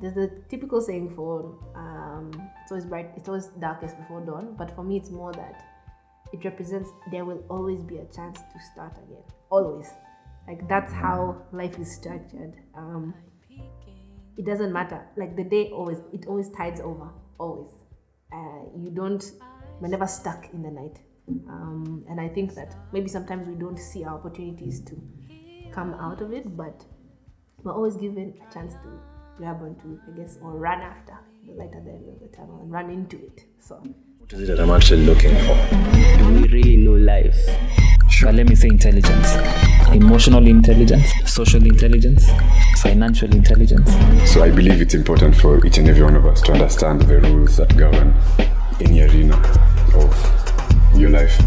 there's a typical saying for um, it's always bright, it's always darkest before dawn. But for me, it's more that it represents there will always be a chance to start again. Always, like that's how life is structured. Um, it doesn't matter. Like the day always, it always tides over. Always, uh, you don't. We're never stuck in the night. Um, and I think that maybe sometimes we don't see our opportunities to come out of it, but we're always given a chance to grab onto, I guess, or run after the light at the end of the tunnel and run into it. So, What is it that I'm actually looking for? Do we really know life? But let me say intelligence emotional intelligence, social intelligence, financial intelligence. So I believe it's important for each and every one of us to understand the rules that govern any arena of your life.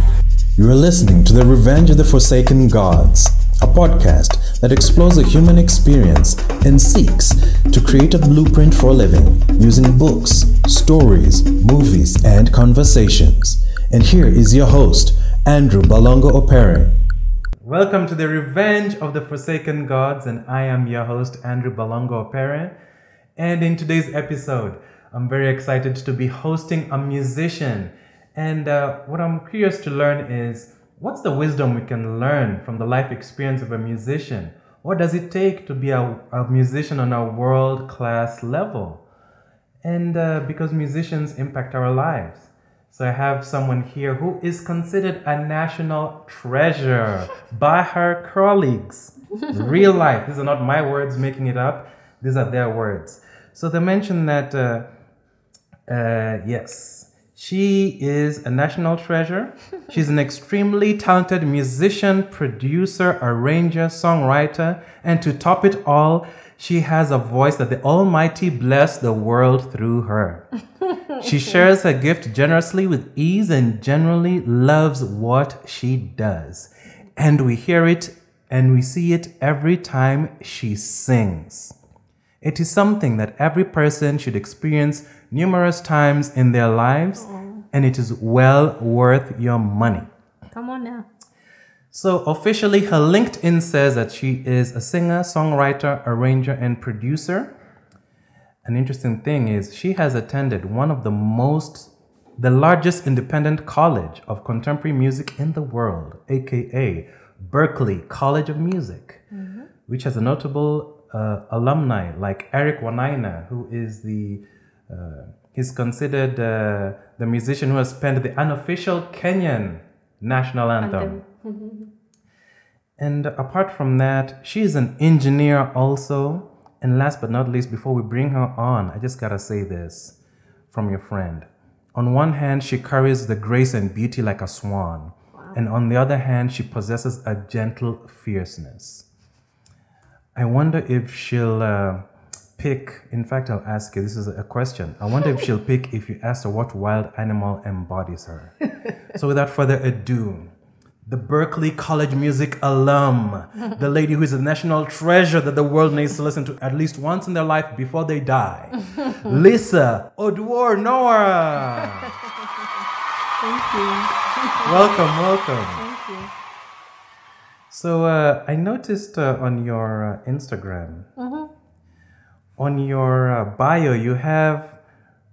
You are listening to The Revenge of the Forsaken Gods, a podcast that explores the human experience and seeks to create a blueprint for living using books, stories, movies, and conversations. And here is your host, Andrew Balongo Opere. Welcome to the Revenge of the Forsaken Gods, and I am your host, Andrew Balongo Opere. And in today's episode, I'm very excited to be hosting a musician. And uh, what I'm curious to learn is what's the wisdom we can learn from the life experience of a musician? What does it take to be a, a musician on a world class level? And uh, because musicians impact our lives. So I have someone here who is considered a national treasure by her colleagues. Real life. These are not my words making it up. These are their words. So they mentioned that, uh, uh, yes, she is a national treasure. She's an extremely talented musician, producer, arranger, songwriter, and to top it all, she has a voice that the Almighty bless the world through her. She shares her gift generously with ease and generally loves what she does. And we hear it and we see it every time she sings. It is something that every person should experience numerous times in their lives, and it is well worth your money. come on now. So, officially, her LinkedIn says that she is a singer, songwriter, arranger, and producer. An interesting thing is she has attended one of the most, the largest independent college of contemporary music in the world, aka Berklee College of Music, which has a notable uh, alumni like Eric Wainaina, who is the he's considered uh, the musician who has penned the unofficial Kenyan national anthem. And apart from that, she is an engineer also. And last but not least, before we bring her on, I just gotta say this from your friend. On one hand, she carries the grace and beauty like a swan. And on the other hand, she possesses a gentle fierceness. I wonder if she'll uh, pick, in fact, I'll ask you this is a question. I wonder if she'll pick if you ask her what wild animal embodies her. so without further ado, the Berklee College Music alum, the lady who is a national treasure that the world needs to listen to at least once in their life before they die, Lisa Oduor Noah. Thank you. Welcome, welcome. Thank you. So uh, I noticed uh, on your uh, Instagram, on your uh, bio, you have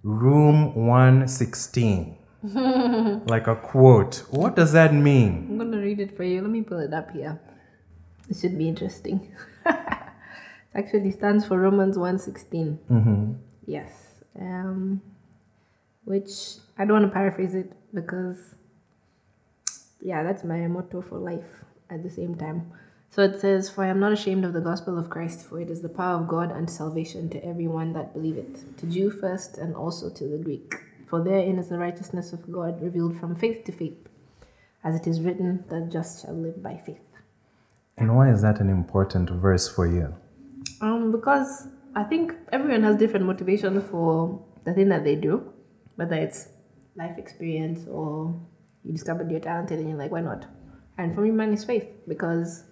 room 116, like a quote. What does that mean? I'm gonna read it for you. Let me pull it up here. It should be interesting. it actually stands for Romans 116. Mm-hmm. Yes. Um, which I don't want to paraphrase it because, yeah, that's my motto for life at the same time. So it says, For I am not ashamed of the gospel of Christ, for it is the power of God unto salvation to everyone that believeth, to Jew first and also to the Greek. For therein is the righteousness of God revealed from faith to faith, as it is written, the just shall live by faith. And why is that an important verse for you? Um, because I think everyone has different motivations for the thing that they do, whether it's life experience or you discovered you're talented and you're like, why not? And for me, mine is faith because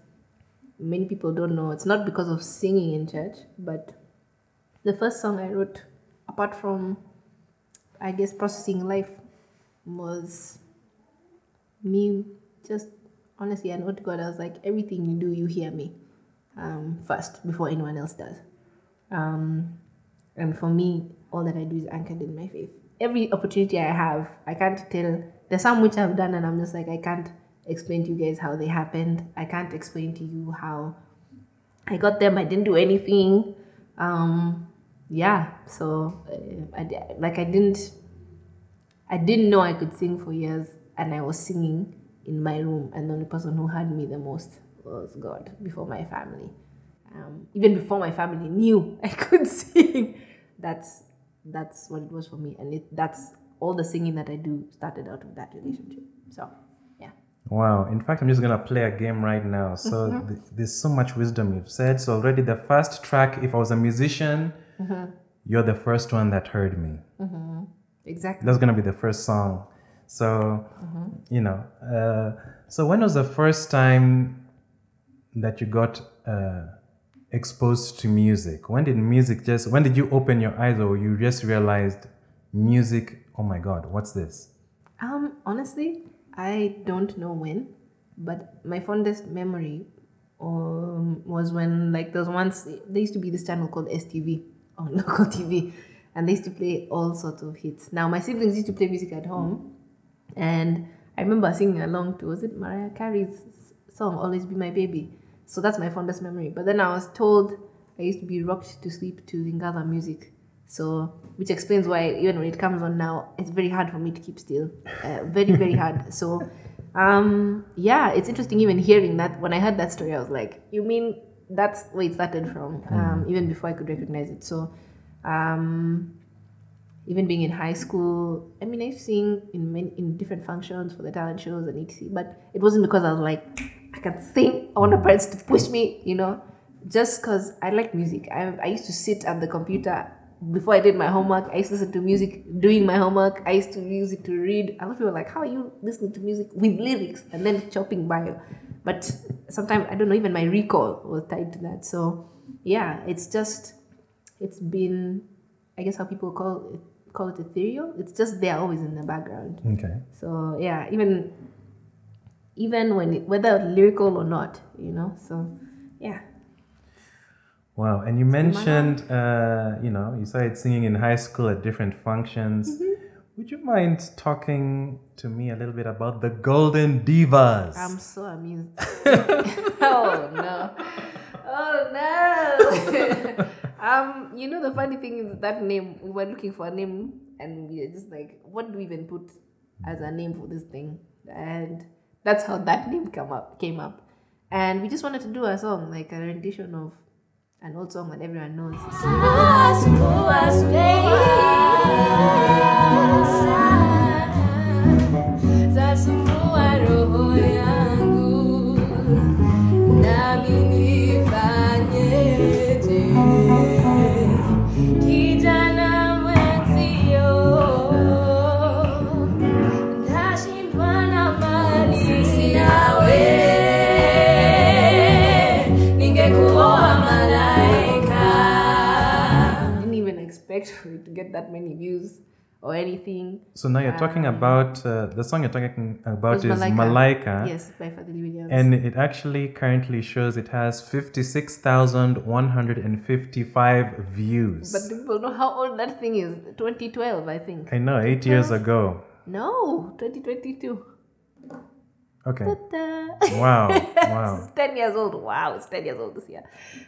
many people don't know. It's not because of singing in church, but the first song I wrote, apart from, I guess, processing life, was me just honestly, I know to God, I was like, everything you do, you hear me um, first before anyone else does. Um, And for me, all that I do is anchored in my faith. Every opportunity I have, I can't tell. There's some which I've done, and I'm just like, I can't explain to you guys how they happened. I can't explain to you how I got them. I didn't do anything. Um, yeah, so uh, I, like I didn't, I didn't know I could sing for years, and I was singing in my room, and the only person who heard me the most was God before my family. Um, even before my family knew I could sing, that's that's what it was for me, and it, that's all the singing that I do started out of that relationship. So. Wow. In fact, I'm just going to play a game right now. So th- there's so much wisdom you've said. So already the first track, if I was a musician, you're the first one that heard me. Exactly. That's going to be the first song. So, you know, uh, so when was the first time that you got uh, exposed to music? When did music just, when did you open your eyes or you just realized music, oh my God, what's this? Um, honestly, I don't know when, but my fondest memory um, was when like there was once there used to be this channel called STV on local TV, and they used to play all sorts of hits. Now my siblings used to play music at home, and I remember singing along to was it Mariah Carey's song "Always Be My Baby." So that's my fondest memory. But then I was told I used to be rocked to sleep to Lingala music. So, which explains why even when it comes on now, it's very hard for me to keep still. Uh, very, very hard. So, um, yeah, it's interesting even hearing that. When I heard that story, I was like, you mean that's where it started from, um, even before I could recognize it. So, um, even being in high school, I mean, I sing in many, in different functions for the talent shows and etc. But it wasn't because I was like, I can sing. I want my parents to push me, you know, just because I like music. I, I used to sit at the computer before I did my homework. I used to listen to music doing my homework. I used to use it to read. A lot of people were like, how are you listening to music with lyrics and then chopping bio? But sometimes I don't know. Even my recall was tied to that. So yeah, it's just it's been I guess how people call it call it ethereal. It's just there always in the background. Okay. So yeah, even even when it, whether lyrical or not, you know. So yeah, Wow, and you mentioned, uh, you know, you started singing in high school at different functions. Mm-hmm. Would you mind talking to me a little bit about the Golden Divas? I'm so amused. oh no, oh no. um, you know the funny thing is that name. We were looking for a name, and we were just like, what do we even put as a name for this thing? And that's how that name come up came up. And we just wanted to do a song, like a rendition of an old song that everyone knows. It to get that many views or anything. So now you're talking about uh, the song you're talking about is was Malaika. Yes, by Fadhili Williams. And it actually currently shows it has 56,155 views. but people know how old that thing is? 2012, I think. I know, eight years ago. No, 2022. Okay. Ta-da. Wow. Wow. it's 10 years old. Wow, it's 10 years old this year.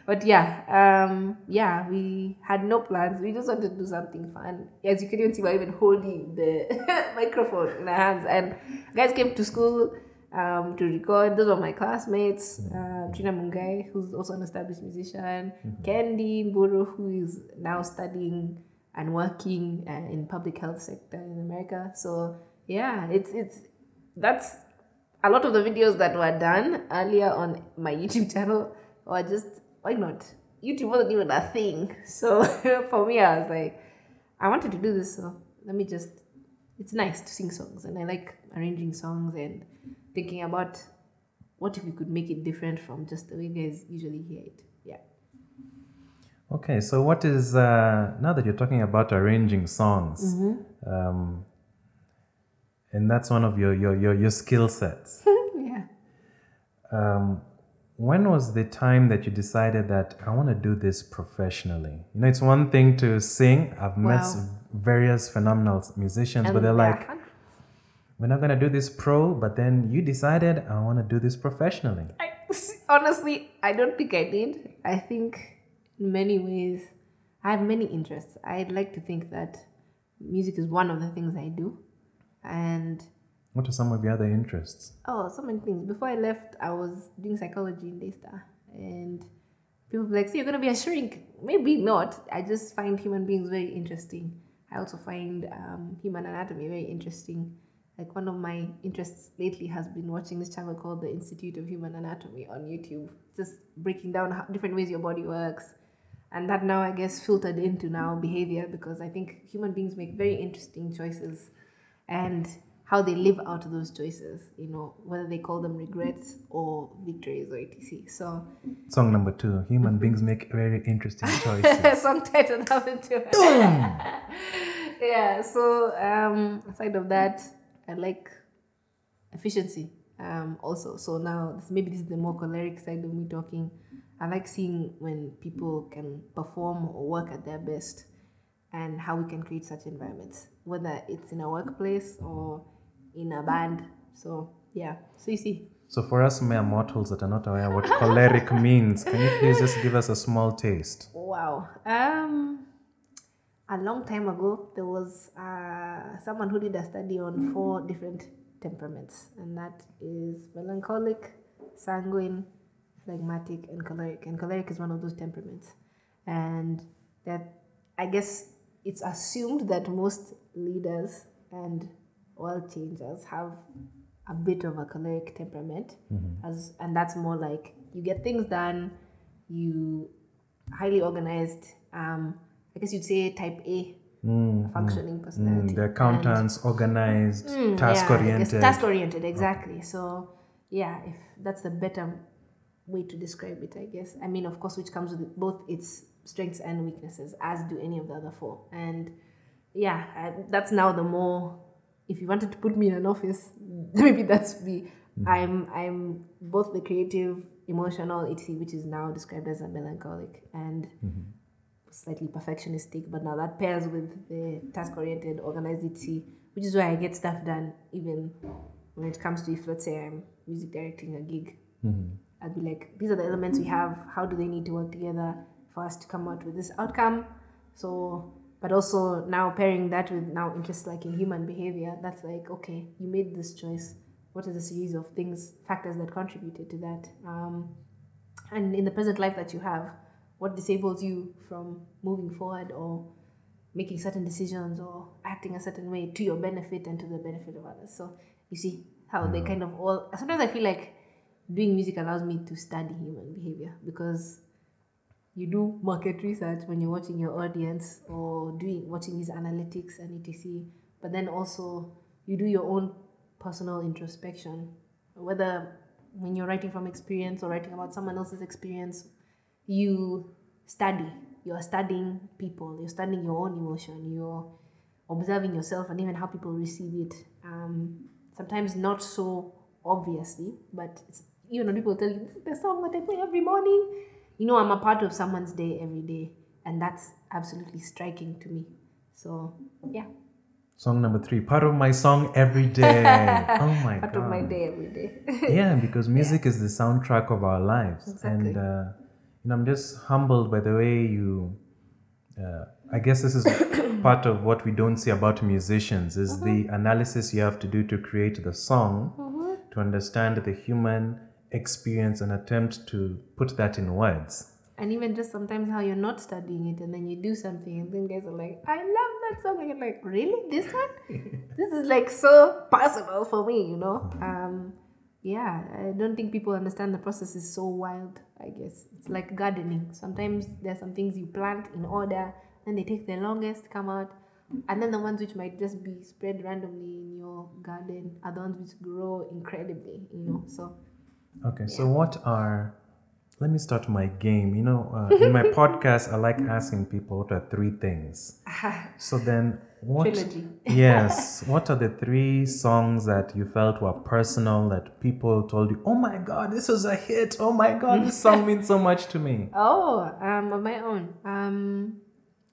But yeah, um, yeah, we had no plans. We just wanted to do something fun. As you can even see, we're even holding the microphone in our hands. And guys came to school um, to record. Those were my classmates. Um, Trina Mungai, who's also an established musician. Candy Mburu, who is now studying and working uh, in public health sector in America. So yeah, it's it's that's a lot of the videos that were done earlier on my YouTube channel were just why not? YouTube wasn't even a thing. So for me, I was like, I wanted to do this, so let me just. It's nice to sing songs, and I like arranging songs and thinking about what if we could make it different from just the way you guys usually hear it. Yeah. Okay, so what is uh, now that you're talking about arranging songs, Mm-hmm. um, and that's one of your your your, your skill sets. yeah. Um, when was the time that you decided that I want to do this professionally? You know, it's one thing to sing. I've met various phenomenal musicians, but they're like, hundreds. we're not going to do this pro, but then you decided I want to do this professionally. I, honestly, I don't think I did. I think in many ways, I have many interests. I'd like to think that music is one of the things I do. And What are some of your other interests? oh, so many things. Before I left, I was doing psychology in Daystar. And people were like, so you're going to be a shrink? Maybe not. I just find human beings very interesting. I also find um, human anatomy very interesting. Like one of my interests lately has been watching this channel called the Institute of Human Anatomy on YouTube, just breaking down how, different ways your body works, and that now I guess filtered into now behavior because I think human beings make very interesting choices, and how they live out those choices. You know whether they call them regrets or victories or etc. So Song number two Human beings make very interesting choices. song title number two. yeah. So um, aside of that, I like efficiency. Um, also, so now this, maybe this is the more choleric side of me talking. I like seeing when people can perform or work at their best, and how we can create such environments, whether it's in a workplace or in a band. So yeah. So you see, So, for us mere mortals that are not aware what choleric means, can you please just give us a small taste? Wow. Um, a long time ago, there was uh, someone who did a study on four different temperaments, and that is melancholic, sanguine, phlegmatic, and choleric. And choleric is one of those temperaments. And that, I guess, it's assumed that most leaders and world changers have a bit of a choleric temperament, as and that's more like you get things done, you highly organized. Um, I guess you'd say type A, functioning personality. Mm, the accountants, organized, Mm, task yeah, oriented. Task oriented, exactly. So, yeah, if that's the better way to describe it, I guess. I mean, of course, which comes with both its strengths and weaknesses, as do any of the other four. And yeah, I, that's now the more. If you wanted to put me in an office, maybe that's me. Mm-hmm. I'm I'm both the creative, emotional, etc., which is now described as a melancholic, and mm-hmm. slightly perfectionistic, but now that pairs with the task oriented, organized etc., which is why I get stuff done even when it comes to if let's say I'm music directing a gig. Mm-hmm. I'd be like, these are the elements we have, how do they need to work together for us to come out with this outcome? So but also now pairing that with now interests like in human behavior, that's like, okay, you made this choice. What is the series of things, factors that contributed to that? Um, and in the present life that you have, what disables you from moving forward or making certain decisions or acting a certain way to your benefit and to the benefit of others. So you see how they kind of all. Sometimes I feel like doing music allows me to study human behavior because you do market research when you're watching your audience or doing watching these analytics and etc. But then also you do your own personal introspection, whether when you're writing from experience or writing about someone else's experience, you study. You're studying people. You're studying your own emotion. You're observing yourself and even how people receive it. Um, sometimes not so obviously, but you know, people tell you this is the song that I play every morning. You know, I'm a part of someone's day every day, and that's absolutely striking to me. So yeah, Song number three, part of my song every day. oh my part god. Part of my day every day. yeah, because music is the soundtrack of our lives, Exactly. and uh, you know, I'm just humbled by the way you. Uh, I guess this is part of what we don't see about musicians is the analysis you have to do to create the song, to understand the human experience and attempt to put that in words. and even just sometimes how you're not studying it and then you do something and then guys are like, I love that song. And you're like, really? This one? this is like so personal for me, you know? Um, yeah, I don't think people understand the process is so wild, I guess. It's like gardening. Sometimes there's some things you plant in order, then they take the longest to come out. And then the ones which might just be spread randomly in your garden are the ones which grow incredibly, you know? So Okay, so what are let me start my game. You know, uh, in my podcast, I like asking people what are three things. So then, what? Trilogy. yes. What are the three songs that you felt were personal that people told you, "Oh my God, this was a hit! Oh my God, this song means so much to me." Oh, um, on my own. Um,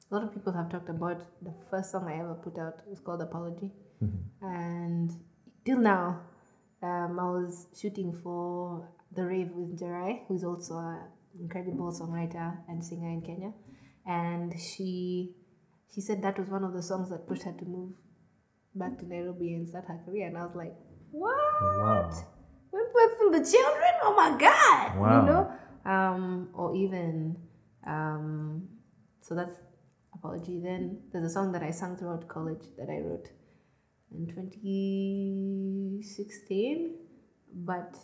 a lot of people have talked about the first song I ever put out. It was called Apology, and till now, um, I was shooting for the rave with Jerai, who's also an incredible songwriter and singer in Kenya, and she she said that was one of the songs that pushed her to move back to Nairobi and start her career, and I was like, what? Wow. influencing the children. Oh my God! Wow. You know, um, or even um, so that's apology. Then there's a song that I sang throughout college that I wrote in 2016, but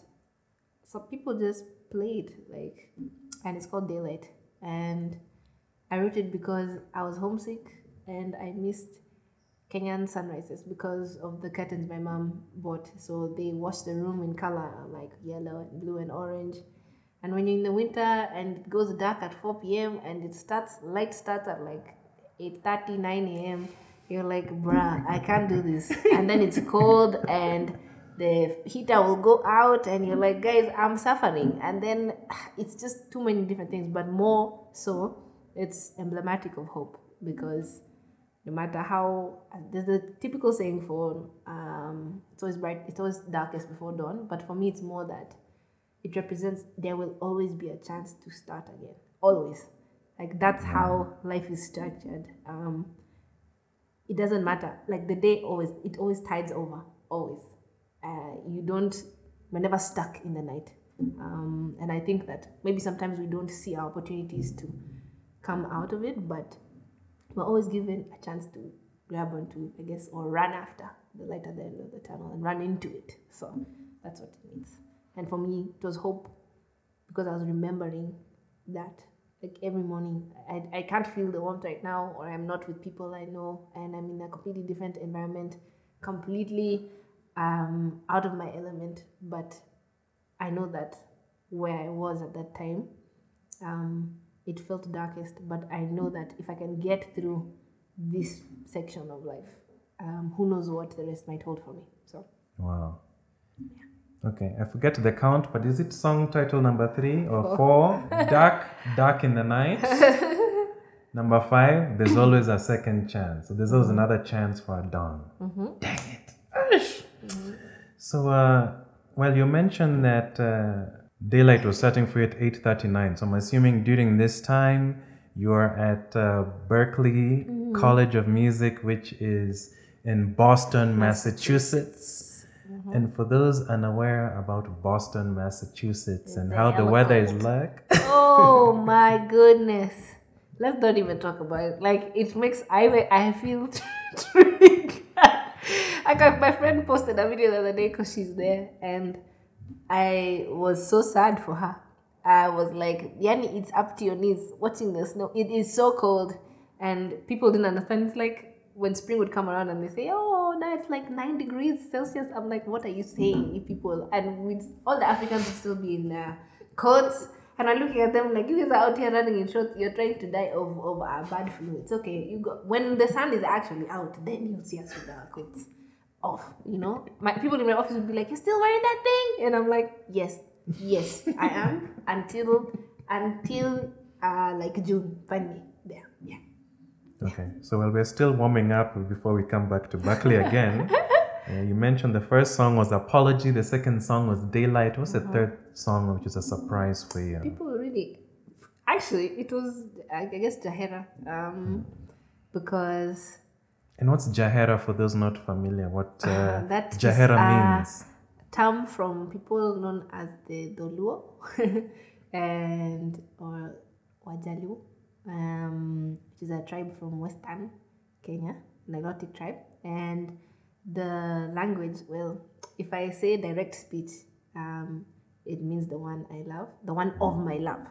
some people just played like, and it's called Daylight, and I wrote it because I was homesick and I missed Kenyan sunrises because of the curtains my mom bought. So they wash the room in color like yellow and blue and orange. And when you're in the winter and it goes dark at 4 p.m. and it starts, light starts at like 8.30, 9 a.m., you're like, bruh, I can't do this. And then it's cold and the heater will go out and you're like, guys, I'm suffering. And then it's just too many different things, but more so, it's emblematic of hope because no matter how there's a typical saying for um, it's always bright it's always darkest before dawn but for me it's more that it represents there will always be a chance to start again always like that's how life is structured um, it doesn't matter like the day always it always tides over always uh, you don't we're never stuck in the night um, and i think that maybe sometimes we don't see our opportunities to come out of it but we're always given a chance to grab onto, I guess, or run after the light at the end of the tunnel and run into it. So that's what it means. And for me, it was hope because I was remembering that. Like every morning, I, I can't feel the warmth right now, or I'm not with people I know, and I'm in a completely different environment, completely um, out of my element. But I know that where I was at that time, um, it felt darkest, but I know that if I can get through this section of life, um, who knows what the rest might hold for me. So Wow. Okay, I forget the count, but is it song title number three or four? Dark, dark in the night. number five, there's always a second chance. So there's always another chance for a dawn. Dang it. Ash. So, uh, well, you mentioned that uh, daylight was starting for you at 8.39. So I'm assuming during this time, you're at uh, Berklee College of Music, which is in Boston, Massachusetts. Mm-hmm. And for those unaware about Boston, Massachusetts, and how the weather is like, oh my goodness. Let's not even talk about it. Like it makes I I feel triggered. I got my friend posted a video the other day because she's there, and I was so sad for her. I was like, Yani, it's up to your knees watching the snow. It is so cold, and people didn't understand. It's like when spring would come around and they say, "Oh, now it's like nine degrees Celsius." I'm like, "What are you saying, you people?" And with all the Africans would still be in uh, coats, and I'm looking at them like, "You guys are out here running in shorts. You're trying to die of of a bad flu. It's okay. You go when the sun is actually out, then you'll see us with our coats off. You know, my people in my office would be like, "You're still wearing that thing," and I'm like, "Yes, yes, I am." Until until uh like June, finally. Okay, so while we're still warming up before we come back to Berklee again, uh, you mentioned the first song was Apology, the second song was Daylight. What's the third song, which is a surprise for you? people really actually it was i guess jahera um because And what's Jahera for those not familiar? What uh, uh, that Jahera means? term from people known as the doluo and or wajalu um which is a tribe from western kenya nilotic tribe and the language well if i say direct speech um it means the one i love the one of my love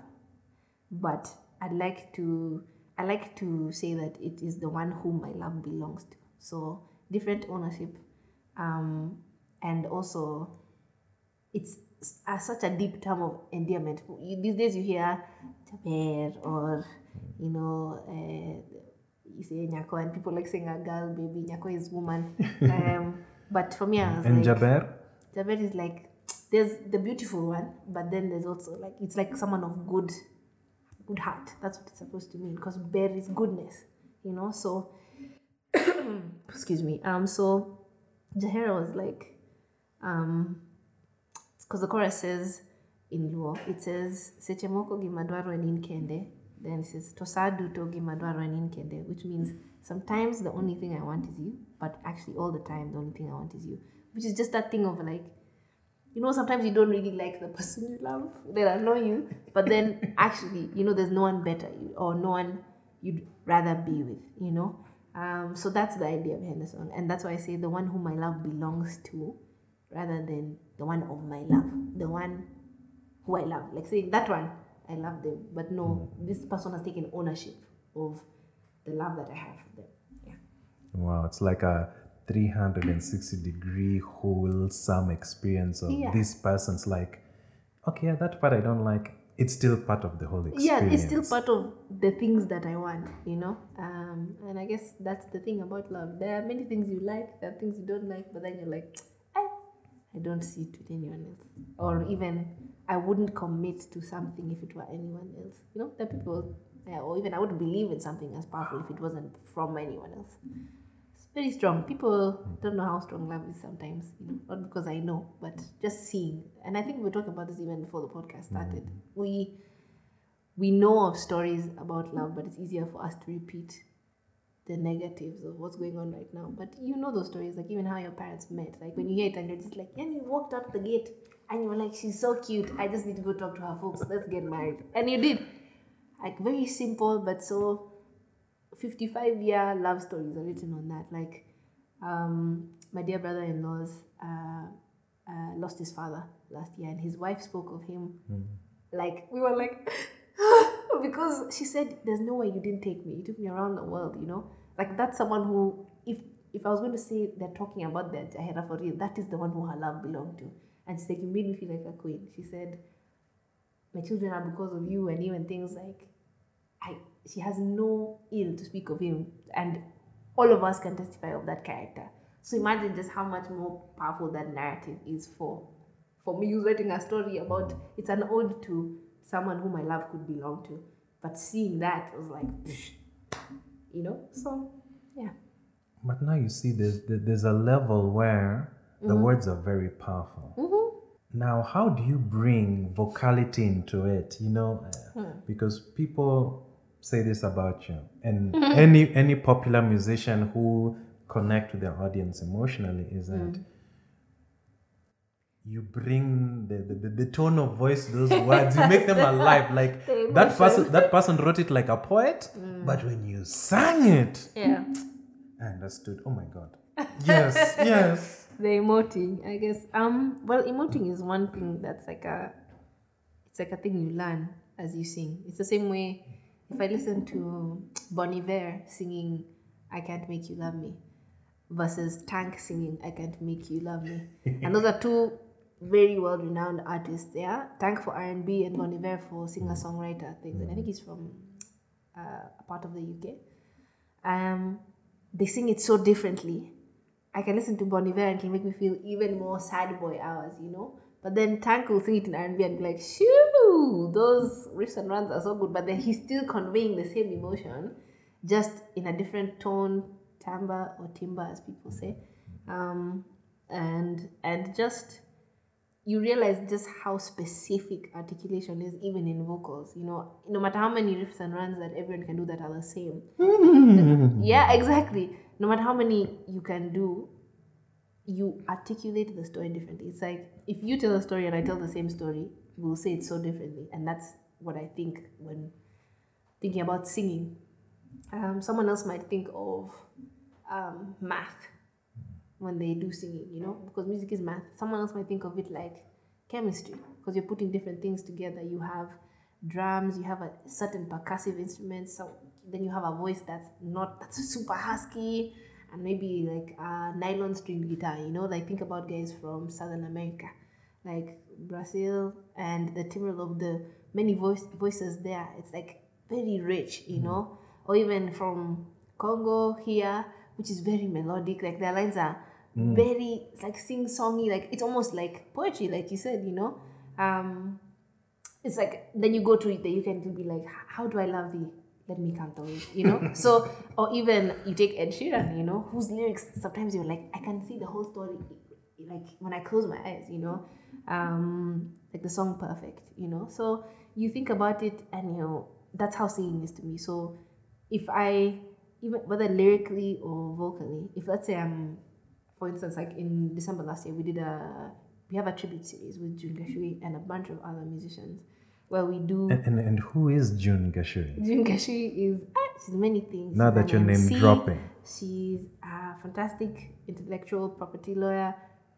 but I'd like to I like to say that it is the one whom my love belongs to. So different ownership, um, and also it's uh, such a deep term of endearment. These days you hear Jaber or you know uh, you say Nyako and people like saying a girl baby Nyako is woman. um, but for me, I was And like Jaber? Jaber is like there's the beautiful one, but then there's also like it's like someone of good good heart. That's what it's supposed to mean because bear is goodness, you know. So excuse me. Um so Jahera was like um because the chorus says in Luo, it says Sechemoko gimadwaro nin kende. Then it says Tosadu to gimadwaro nin kende, which means sometimes the only thing I want is you, but actually all the time the only thing I want is you. Which is just that thing of like you know, sometimes you don't really like the person you love, they annoy you, but then actually, you know, there's no one better or no one you'd rather be with, you know. Um, so that's the idea behind the song, and that's why I say the one whom my love belongs to, rather than the one of my love, the one who I love. Like saying that one, I love them, but no, this person has taken ownership of the love that I have for them. Yeah. Wow, it's like a 360 degree wholesome experience of Yeah. this person's like, okay, yeah, that part I don't like. It's still part of the whole experience. yeah it's still part of the things that i want you know um and i guess that's the thing about love there are many things you like there are things you don't like but then you're like I, I don't see it with anyone else or even i wouldn't commit to something if it were anyone else. You know are people yeah, or even i wouldn't believe in something as powerful if it wasn't from anyone else. It's very strong. People don't know how strong love is sometimes you know not because i know but just seeing. And i think we were talking about this even before the podcast started. We we know of stories about love, but it's easier for us to repeat the negatives of what's going on right now. But you know those stories, like even how your parents met. Like when you hear it and you're just like, yeah, you walked out the gate and you were like, she's so cute. I just need to go talk to her folks. Let's get married. And you did. Like very simple, but so 55 year love stories are written on that. Like um, my dear brother in law's uh, uh, lost his father last year, and his wife spoke of him like we were like because she said there's no way you didn't take me you took me around the world you know like that's someone who if if i was going to say they're talking about that Jahera for real that is the one who her love belonged to and she said you made me feel like a queen. She said my children are because of you and even things like I she has no ill to speak of him. And all of us can testify of that character. So imagine just how much more powerful that narrative is for for me who's writing a story about it's an ode to someone who my love could belong to. But seeing that was like you know? So yeah. But now you see, there's there's a level where the Mm-hmm. words are very powerful. Now, how do you bring vocality into it? You know, Hmm. because people say this about you, and Mm-hmm. any any popular musician who connect with their audience emotionally is that Mm. you bring the, the, the, the tone of voice, those words, you make them alive. Like The that person. Mm. that person wrote it like a poet, but when you sang it, yeah I understood. Oh my God. Yes, yes. The emoting i guess um well emoting is one thing that's like a it's like a thing you learn as you sing. It's the same way if i listen to bon iver singing i can't make you love me versus tank singing i can't make you love me. And those are two very well renowned artists yeah? Tank for r&b and bon iver for singer songwriter things. And i think he's from uh, a part of the uk um, they sing it so differently. I can listen to Bon Iver and it'll make me feel even more sad boy hours, you know. But then Tank will sing it in R&B and be like, shoo, those riffs and runs are so good. But then he's still conveying the same emotion, just in a different tone, timbre or timbre, as people say. Um, and and just you realize just how specific articulation is even in vocals you know? No matter how many riffs and runs that everyone can do that are the same. Yeah exactly. No matter how many you can do you articulate the story differently. It's like if you tell a story and i tell the same story we'll say it so differently. And that's what i think when thinking about singing. Um, someone else might think of um, math when they do singing, you know, because music is math. Someone else might think of it like chemistry, because you're putting different things together. You have drums, you have a certain percussive instruments, so then you have a voice that's not that's super husky, and maybe like a nylon string guitar, you know, like think about guys from Southern America. like Brazil and the timbre of the many voice, voices there. It's like very rich, you mm-hmm. know, or even from Congo here, which is very melodic. Like their lines are very it's like sing songy, like it's almost like poetry, like you said, you know. Um, it's like then you go to it, then you can be like, how do I love thee? Let me count the ways, you know. so or even you take Ed Sheeran, you know, whose lyrics sometimes you're like, I can see the whole story, like when I close my eyes, you know. Um, like the song Perfect, you know. So you think about it, and you know that's how singing is to me. So if I even whether lyrically or vocally, if let's say I'm, for instance, like in December last year, we did a we have a tribute series with June Gachui and a bunch of other musicians where we do. And, and, and who is June Gashuri? June Gachui is ah, she's many things. Now She's that your name dropping. she's a fantastic intellectual property lawyer,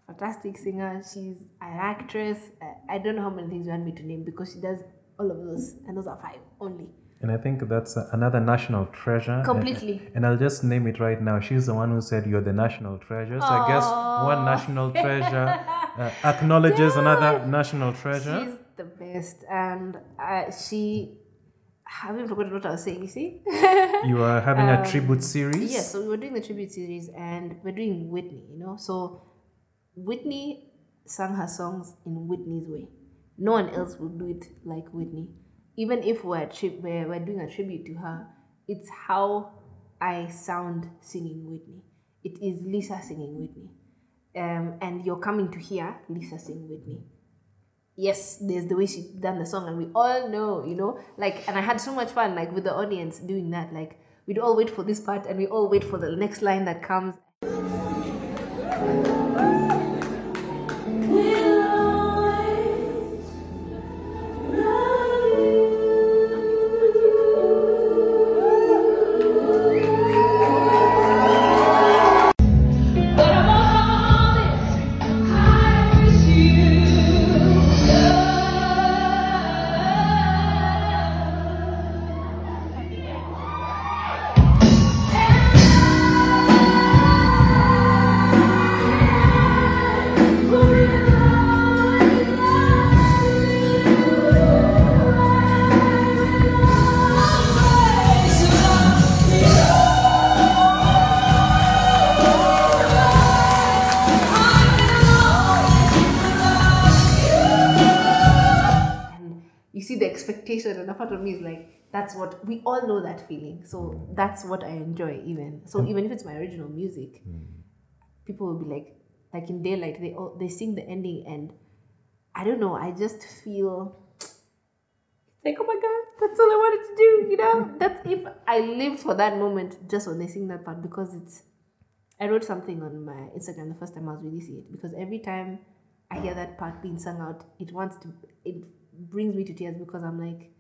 fantastic singer. She's an actress. I- I don't know how many things you want me to name because she does all of those, and those are five only. And I think that's another national treasure. Completely. And, and I'll just name it right now. She's the one who said you're the national treasure. So I guess one national treasure uh, acknowledges another national treasure. She's the best, and uh, she. I haven't forgotten what I was saying. You see? You are having a tribute series. Um, Yes, so we were doing the tribute series and we're doing Whitney, you know. So Whitney sang her songs in Whitney's way. No one else will do it like Whitney. Even if we're, tri- we're, we're doing a tribute to her, it's how I sound singing Whitney. It is Lisa singing Whitney. Um, and you're coming to hear Lisa sing Whitney yes, there's the way she done the song, and we all know, you know, like, and I had so much fun, like, with the audience doing that. Like, we'd all wait for this part, and we all wait for the next line that comes. All know that feeling. So mm. that's what i enjoy even. So even if it's my original music mm. people will be like like in daylight they all they sing the ending and i don't know i just feel like oh my god that's all i wanted to do you know? That's if i live for that moment just when they sing that part because it's I wrote something on my Instagram the first time I was releasing it because every time I hear that part being sung out, it wants to, it brings me to tears because I'm like,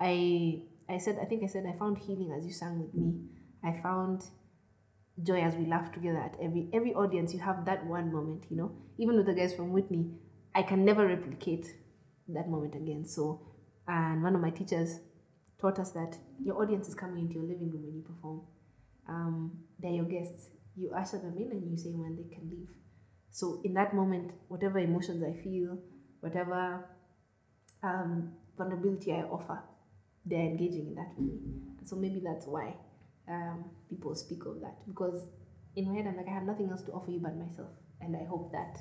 I, I said, I think I said, I found healing as you sang with me. I found joy as we laughed together at every every audience. You have that one moment, you know. Even with the guys from Whitney, I can never replicate that moment again. So, and one of my teachers taught us that your audience is coming into your living room when you perform um, they're your guests. You usher them in and you say when they can leave. So in that moment, whatever emotions I feel, whatever um, vulnerability I offer, they're engaging in that with me. So maybe that's why um, people speak of that because in my head I'm like I have nothing else to offer you but myself, and I hope that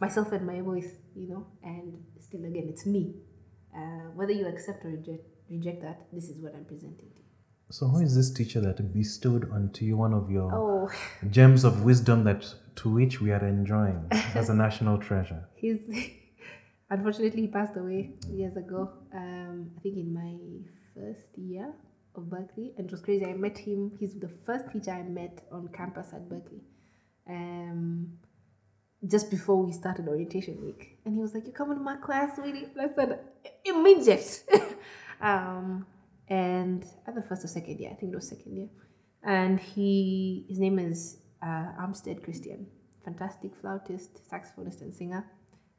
myself and my voice, you know, and still again it's me. Uh, whether you accept or reject, reject that, this is what I'm presenting to you. So who is this teacher that bestowed onto you one of your Oh. gems of wisdom that to which we are enjoying as a national treasure? he's unfortunately he passed away years ago um i think in my first year of berklee. And it was crazy i met him he's the first teacher i met on campus at berklee um just before we started orientation week. And he was like you coming to my class sweetie and i said immediate. Um and at the first or second year i think it was second year. And he his name is uh, Armstead Christian, fantastic flautist, saxophonist, and singer.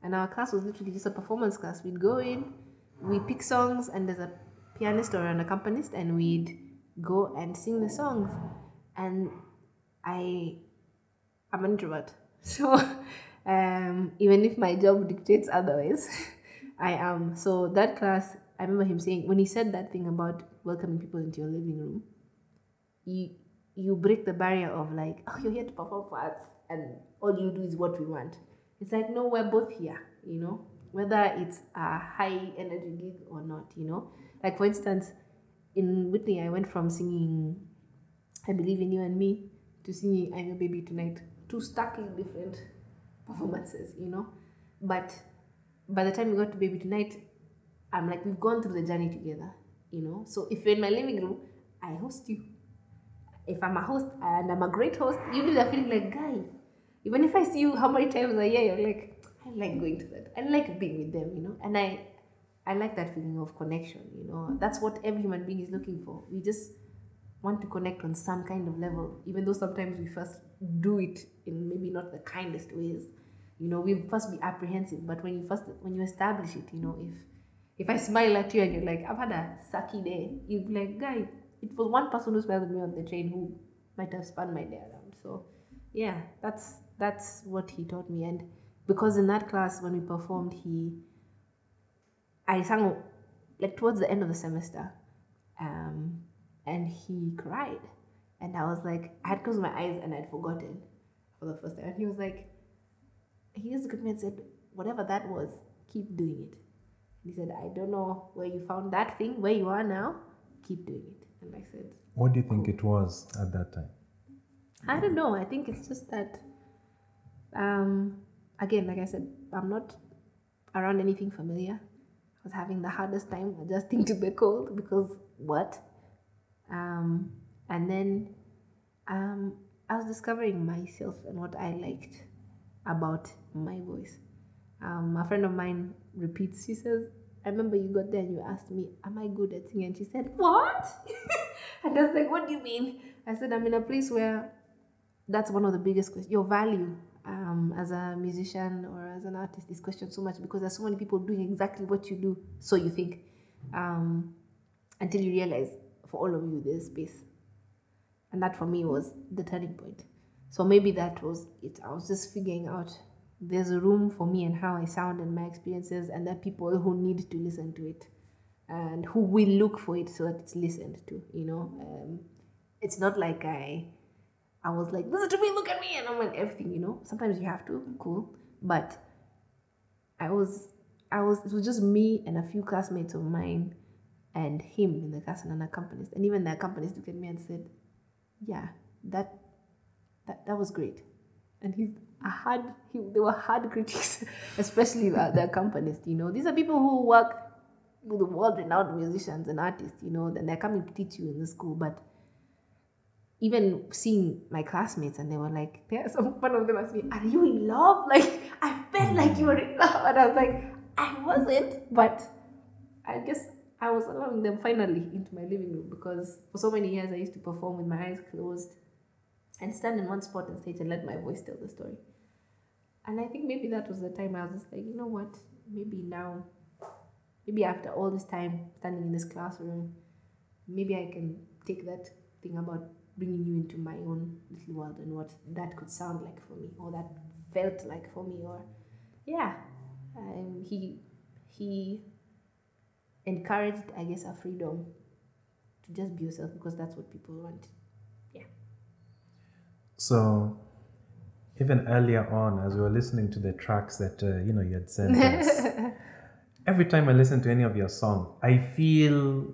And our class was literally just a performance class. We'd go in, we pick songs, and there's a pianist or an accompanist, and we'd go and sing the songs. And I, I'm an introvert, so um, even if my job dictates otherwise, I am. So that class, I remember him saying when he said that thing about welcoming people into your living room, you you break the barrier of like, oh, you're here to perform for us, and all you do is what we want. It's like, no, we're both here, you know, whether it's a high energy gig or not, you know. Like for instance, in Whitney, I went from singing "I Believe in You and Me" to singing "I'm Your Baby Tonight," two starkly different performances, you know. But by the time we got to Baby Tonight, I'm like, we've gone through the journey together, you know. So if you're in my living room, I host you. If I'm a host and I'm a great host, you do that feeling like, guy, even if I see you how many times a year, you're like, I like going to that. I like being with them, you know. And I, I like that feeling of connection, you know. Mm-hmm. That's what every human being is looking for. We just want to connect on some kind of level, even though sometimes we first do it in maybe not the kindest ways. You know, we first be apprehensive, but when you first when you establish it, you know, if if I smile at you and you're like, I've had a sucky day, you'd be like, guy, it was one person who smiled at me on the train who might have spun my day around. So yeah, that's that's what he taught me. And because in that class when we performed, he I sang like towards the end of the semester. Um and he cried. And I was like, I had closed my eyes and I'd forgotten for the first time. And he was like, he just looked at me and said, whatever that was, keep doing it. And he said, I don't know where you found that thing, where you are now, keep doing it. And I said, What do you think it was at that time? I don't know. I think it's just that, um, again, like I said, I'm not around anything familiar. I was having the hardest time adjusting to the cold because what? Um, and then um, I was discovering myself and what I liked about my voice. Um, a friend of mine repeats, she says, I remember you got there and you asked me, Am I good at singing? And she said, What? and I was like, What do you mean? I said, I'm in a place where that's one of the biggest questions. Your value um, as a musician or as an artist this question so much because there's so many people doing exactly what you do, so you think, um, until you realize for all of you there's space. And that for me was the turning point. So maybe that was it. I was just figuring out there's a room for me and how I sound and my experiences, and there are people who need to listen to it and who will look for it so that it's listened to. You know, um, it's not like I, I was like, listen to me, look at me, and I'm like everything. You know, sometimes you have to, cool, but I was, I was, it was just me and a few classmates of mine and him in the class and an accompanist, and even the accompanist looked at me and said, yeah, that, that, that was great. And he's a hard he, they were hard critics especially the, the accompanist you know. These are people who work with world renowned musicians and artists you know and they're coming to teach you in the school but even seeing my classmates and they were like there's some one of them asked me are you in love like i felt like you were in love and i was like i wasn't but i guess i was allowing them finally into my living room because for so many years i used to perform with my eyes closed and stand in one spot on stage and let my voice tell the story. And I think maybe that was the time I was just like, you know what? Maybe now, maybe after all this time standing in this classroom, maybe I can take that thing about bringing you into my own little world and what that could sound like for me, or that felt like for me, or yeah, um, he he encouraged, I guess, a freedom to just be yourself because that's what people want. Yeah. So, even earlier on, as we were listening to the tracks that uh, you know you had sent us, every time I listen to any of your song, I feel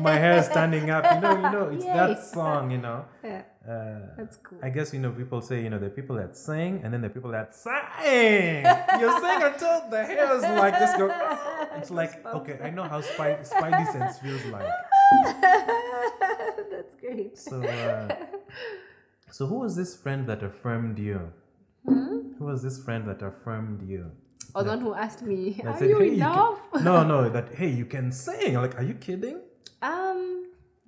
my hair is standing up. You know, you know, it's that song. You know, Yeah, uh, that's cool. I guess you know people say you know the people that sing and then the people that sang. you sing until the hair is like just go. It's like okay, I know how Spidey, Spidey sense feels like. That's great. So, uh, so who was this friend that affirmed you? Hmm? Who was this friend that affirmed you? Or the one who asked me, "Are said, you "Hey, in can-" love?" No, no, that hey, you can sing. Like, are you kidding? Um,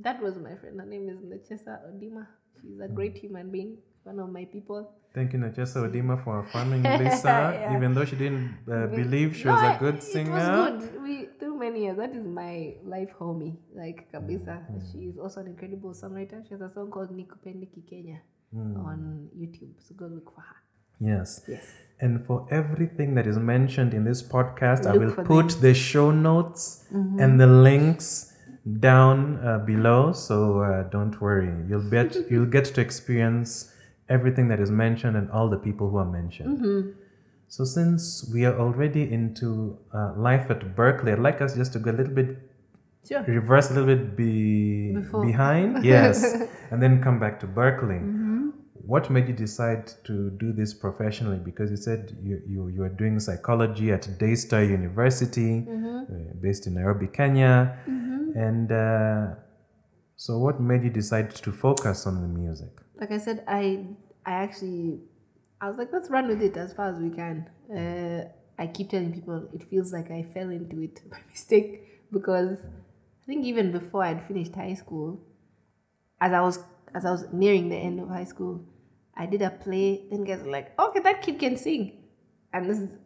that was my friend. Her name is Nachesa Odima. She's a great human being. One of my people. Thank you, Nachesa Odima, for affirming Lisa, Yeah. even though she didn't uh, believe she No, was a good singer. It was good. We through many years. That is my life homie, like Kabisa. Mm-hmm. She's also an incredible songwriter. She has a song called Nikupendi Kikenya Mm. on YouTube. So go look for her. Yes. Yes. And for everything that is mentioned in this podcast, I will put them. the show notes and the links down uh, below. So uh, don't worry, you'll get you'll get to experience everything that is mentioned and all the people who are mentioned. So since we are already into uh, life at Berklee, I'd like us just to go a little bit Sure. reverse a little bit be Before. behind, yes, and then come back to Berklee. Mm-hmm. What made you decide to do this professionally? Because you said you you, you were doing psychology at Daystar University, Mm-hmm. uh, based in Nairobi, Kenya, and uh, so what made you decide to focus on the music? like I said, I I actually I was like, let's run with it as far as we can. Uh, I keep telling people it feels like I fell into it by mistake because I think even before I'd finished high school, as I was as I was nearing the end of high school, I did a play. Then guys were like, okay, that kid can sing, and this is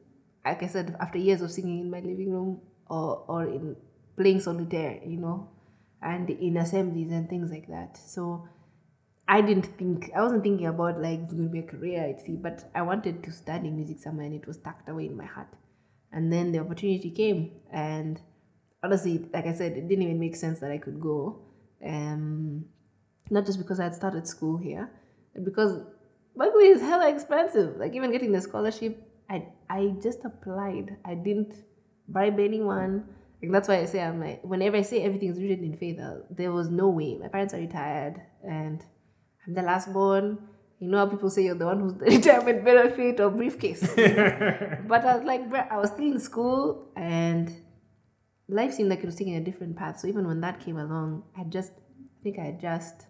like I said, after years of singing in my living room or or in playing solitaire, you know, and in assemblies and things like that. So I didn't think I wasn't thinking about like it's to be a career I'd see, but I wanted to study music somewhere, and it was tucked away in my heart. And then the opportunity came, and honestly, like I said, it didn't even make sense that I could go. Um, not just because I had started school here, but because Berklee is hella expensive. Like even getting the scholarship, I I just applied. I didn't bribe anyone. Like that's why I say I'm like whenever I say everything is rooted in faith, uh, there was no way. My parents are retired, and I'm the last born. You know how people say you're the one who's the retirement benefit or briefcase. but I was like, bruh, I was still in school, and life seemed like it was taking a different path. So even when that came along, I just I think I just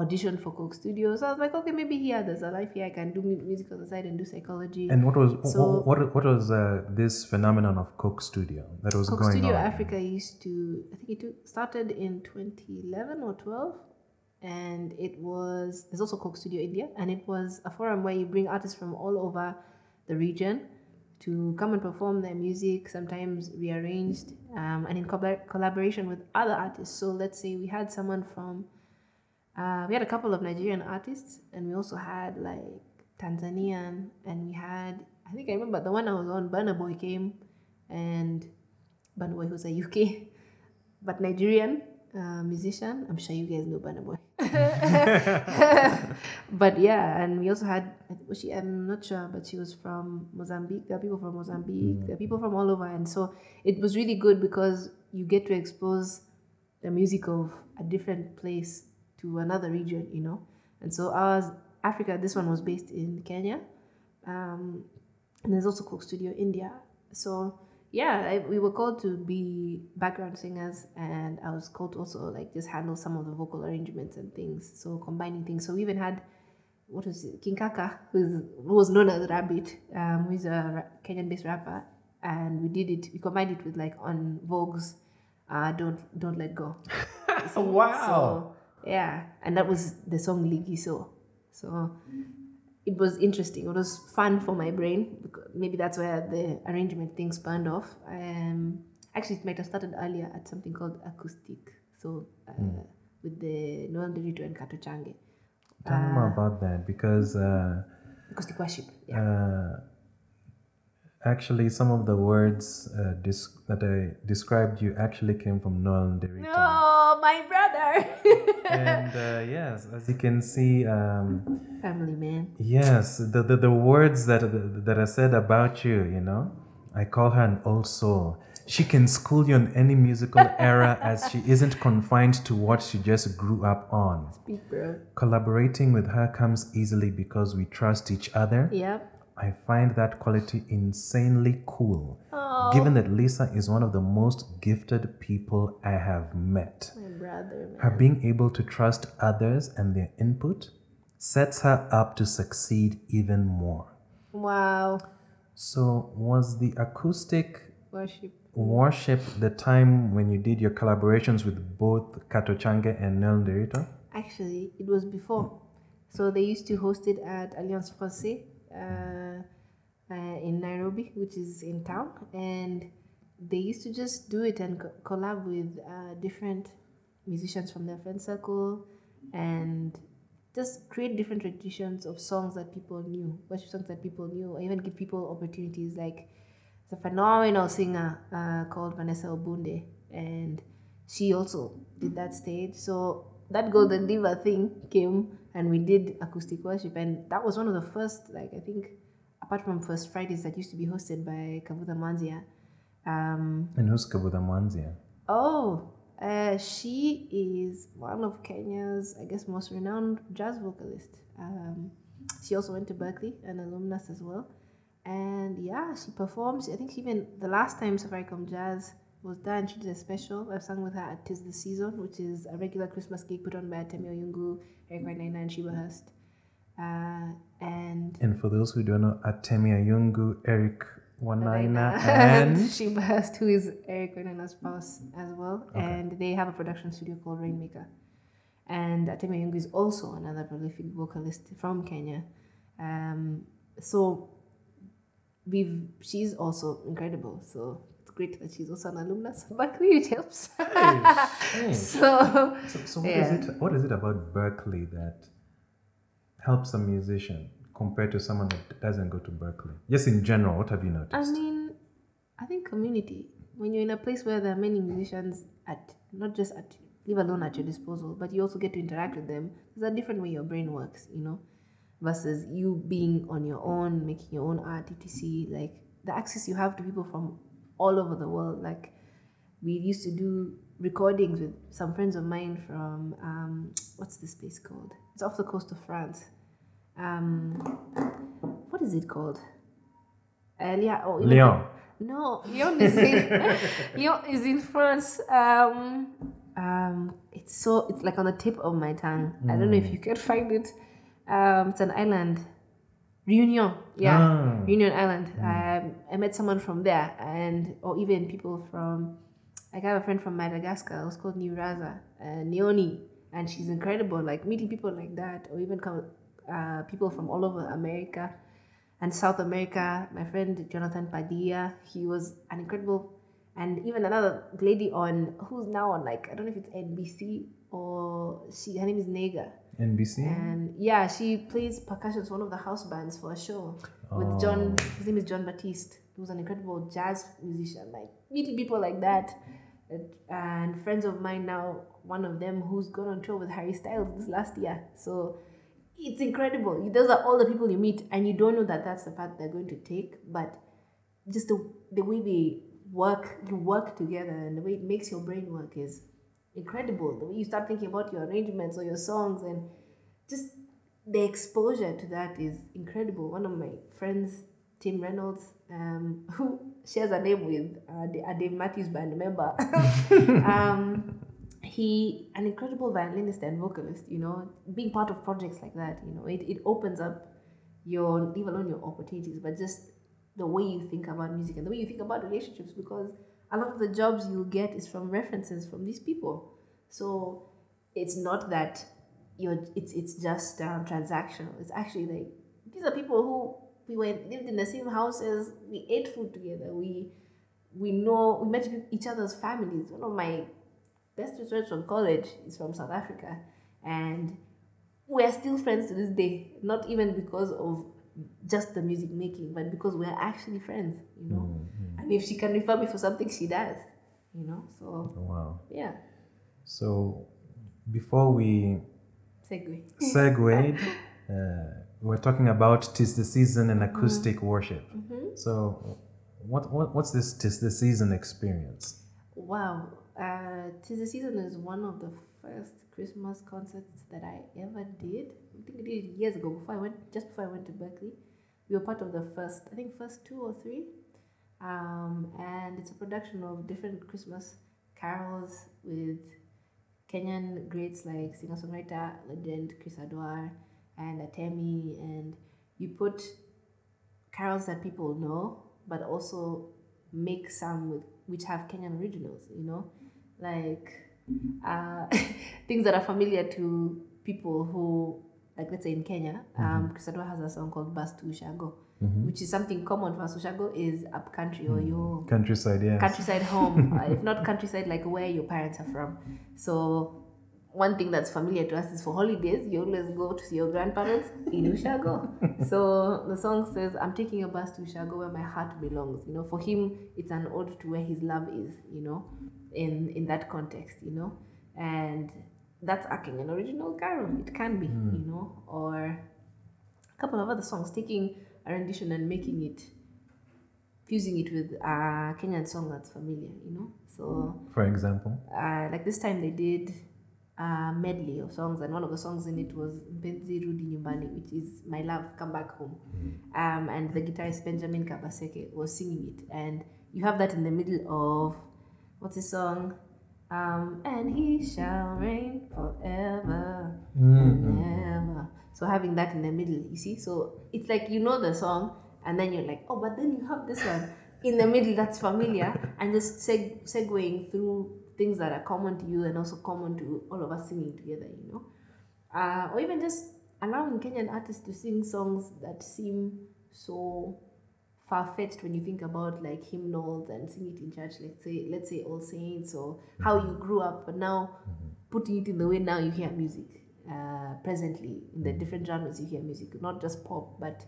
auditioned for Coke Studios. I was like, okay, maybe here there's a life here. I can do music on the side and do psychology. And what was So- what, what, what was uh, this phenomenon of Coke Studio that was going on? Coke going Studio on? Africa used to, I think it took, started in 2011 or 12. And it was, there's also Coke Studio India. And it was a forum where you bring artists from all over the region to come and perform their music, sometimes rearranged um, and in collab- collaboration with other artists. So let's say we had someone from, uh, we had a couple of Nigerian artists, and we also had like Tanzanian, and we had, I think I remember the one I was on, Burna Boy came, and Burna Boy who's a UK, but Nigerian uh, musician. I'm sure you guys know Burna Boy. but yeah, and we also had, was she, I'm not sure, but she was from Mozambique. There are people from Mozambique, there are people from all over. And so it was really good because you get to expose the music of a different place to another region, you know. And so ours, Africa, this one was based in Kenya. Um, and there's also Coke Studio India. So yeah, I, we were called to be background singers, and I was called to also like just handle some of the vocal arrangements and things. So combining things. So we even had what was it, King Kaka, who's, who was known as Rabbit, um, who is a Kenyan-based rapper, and we did it. We combined it with like En Vogue's uh, "Don't Don't Let Go." Wow. So yeah, and that was the song Ligi So. So it was interesting. It was fun for my brain. Maybe that's where the arrangement thing spanned off. Um, actually, it might have started earlier at something called acoustic. So uh, with the Noel Nderitu and Kato Change. Tell me more about that because uh, Acoustic worship. Yeah. uh, actually some of the words uh, dis- that I described you actually came from Noel Nderitu. no, my brother. And uh, yes, as you can see, um, Family man. yes, the, the, the words that, that are said about you, you know, I call her an old soul. She can school you on any musical era as she isn't confined to what she just grew up on. Speak, bro. Collaborating with her comes easily because we trust each other. Yep. I find that quality insanely cool, oh. given that Lisa is one of the most gifted people I have met. My brother, man. Her being able to trust others and their input sets her up to succeed even more. Wow. So, was the acoustic Worship. worship the time when you did your collaborations with both Kato Change and Nel Nderitu? Actually, it was before. So they used to host it at Alliance Francaise in Nairobi, which is in town. And they used to just do it and co- collab with uh, different musicians from their friend circle. And just create different traditions of songs that people knew, worship songs that people knew, or even give people opportunities. Like there's a phenomenal singer uh, called Vanessa Obunde, and she also did that stage. So that Golden Diva thing came, and we did acoustic worship, and that was one of the first, like I think, apart from First Fridays that used to be hosted by Kavuta Manzia. Um, And who's Kabuda Mwanzia? Oh, uh, she is one of Kenya's, I guess, most renowned jazz vocalist. Um, she also went to Berklee, an alumnus as well. And yeah, she performs. I think she even the last time Safaricom Jazz was done, she did a special. I've sung with her at Tis the Season, which is a regular Christmas gig put on by Temi Oyungu, Eric Wainaina, and Sheba Hirst. Uh, and And for those who don't know, Atemi Oyungu, Eric Wainaina, and Sheba Hirst, who is Eric Wainaina's spouse as well. And they have a production studio called Rainmaker. And Atemi Oyungu is also another prolific vocalist from Kenya. Um, so we've she's also incredible. So great that she's also an alumnus of Berklee, which helps. So So, so what is Yeah. it? What is it about Berklee that helps a musician compared to someone that doesn't go to Berklee? Just in general, what have you noticed? I mean, I think community. When you're in a place where there are many musicians at not just at leave alone at your disposal, but you also get to interact with them. There's a different way your brain works, you know, versus you being on your own, making your own art, etc. Like the access you have to people from all over the world. Like we used to do recordings with some friends of mine from um, what's this place called? It's off the coast of France. Um, what is it called? Uh, yeah, oh, Lyon. no, Lyon is in Lyon is in France. Um, um, it's so it's like on the tip of my tongue. I don't know if you can find it. Um, it's an island. Reunion, yeah, Ah. Reunion Island. Um, I met someone from there, and or even people from. Like I have a friend from Madagascar who's called Niraza, uh, Neoni, and she's incredible. Like meeting people like that, or even come, uh, people from all over America and South America. My friend Jonathan Padilla, he was an incredible, and even another lady on who's now on like I don't know if it's NBC or she her name is Negah, NBC. and yeah, she plays percussion. It's one of the house bands for a show with oh. John. His name is Jon Batiste. He was an incredible jazz musician. Like meeting people like that, and- and friends of mine now. One of them who's gone on tour with Harry Styles this last year. So it's incredible. Those are all the people you meet, and you don't know that that's the path they're going to take. But just the the way they work, you work together, and the way it makes your brain work is incredible. The way you start thinking about your arrangements or your songs, and just the exposure to that is incredible. One of my friends, Tim Reynolds, um, who shares a name with uh, a Dave Matthews Band member, um, he an incredible violinist and vocalist. You know, being part of projects like that, you know, it, it opens up your leave alone your opportunities, but just the way you think about music and the way you think about relationships because a lot of the jobs you get is from references from these people. So it's not that you're it's it's just um, transactional. It's actually like these are people who we were lived in the same houses, we ate food together, we we know we met each other's families. One of my best friends from college is from South Africa and we're still friends to this day. Not even because of just the music making, but because we're actually friends, you know. And if she can refer me for something, she does, you know. So Wow. yeah, So before we segue. segued, uh, we're talking about tis the season and acoustic worship. So, what, what what's this tis the season experience? Wow, uh, Tis the Season is one of the first Christmas concerts that I ever did. I think I did it years ago before I went, just before I went to Berklee. We were part of the first, I think, first two or three. Um, and it's a production of different Christmas carols with Kenyan greats like singer-songwriter legend Chris Adwar and Atemi, and you put carols that people know, but also make some with which have Kenyan originals, you know, like uh, things that are familiar to people who, like let's say in Kenya, um, Chris Adwar has a song called Bus to Ushago, which is something common for us. Ushago is up country or mm-hmm. your Countryside, yeah, countryside home, uh, if not countryside, like where your parents are from. So one thing that's familiar to us is for holidays, you always go to see your grandparents in Ushago. so the song says, I'm taking a bus to Ushago where my heart belongs. You know, for him, it's an ode to where his love is, you know, in, in that context, you know. And that's acting Kenyan original carol. It can be, mm. you know, or a couple of other songs, taking a rendition and making it, fusing it with a Kenyan song that's familiar, you know. So For example. uh, like this time they did a medley of songs and one of the songs in it was Mpenzi Rudi Nyumbani which is my love come back home um, and the guitarist Benjamin Kabaseke was singing it and you have that in the middle of what's the song um, and he shall reign forever and ever. So having that in the middle you see? So it's like you know the song and then you're like oh but then you have this one. In the middle that's familiar and just seg- segueing through things that are common to you and also common to all of us singing together you know? Uh, or even just allowing kenyan artists to sing songs that seem so far-fetched when you think about like hymnals and sing it in church let's say let's say all saints or how you grew up but now putting it in the way now you hear music uh, presently in the different genres you hear music not just pop but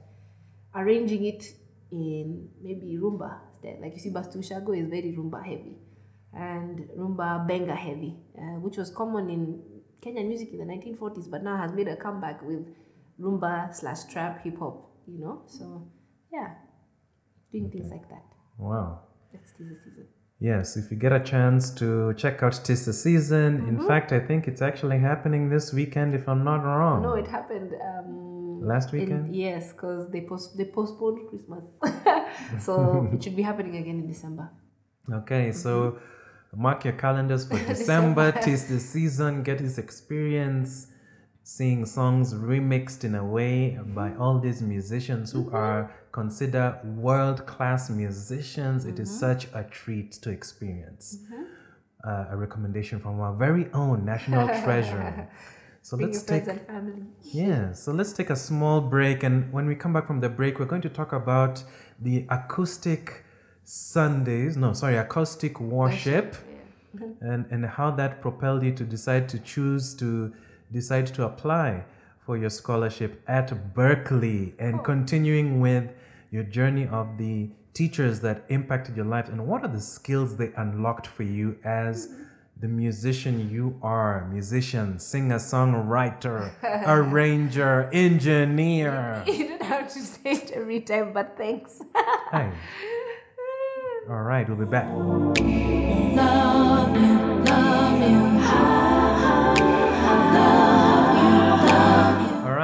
arranging it in maybe rumba instead. Like you see, Bus to Ushago is very rumba heavy and rumba benga heavy, uh, which was common in Kenyan music in the 1940s, but now has made a comeback with rumba slash trap hip hop, you know? So, yeah, doing things like that. Wow. That's the season. Yes, if you get a chance to check out Tis the Season. In fact, I think it's actually happening this weekend, if I'm not wrong. No, it happened um, Last in- weekend? yes, because they post they postponed Christmas, so it should be happening again in December. Okay, so mark your calendars for December. Tis the season. Get this experience seeing songs remixed in a way by all these musicians who mm-hmm. are considered world class musicians. It is mm-hmm. such a treat to experience. Mm-hmm. Uh, a recommendation from our very own national treasure. So Bring let's take yeah, so let's take a small break. And when we come back from the break, we're going to talk about the acoustic Sundays, no, sorry, acoustic worship, and, and how that propelled you to decide to choose to decide to apply for your scholarship at Berklee and oh. continuing with your journey of the teachers that impacted your life and what are the skills they unlocked for you as the musician you are? Musician singer songwriter arranger engineer. You don't have to say it every time, but thanks. hey. All right we'll be back. All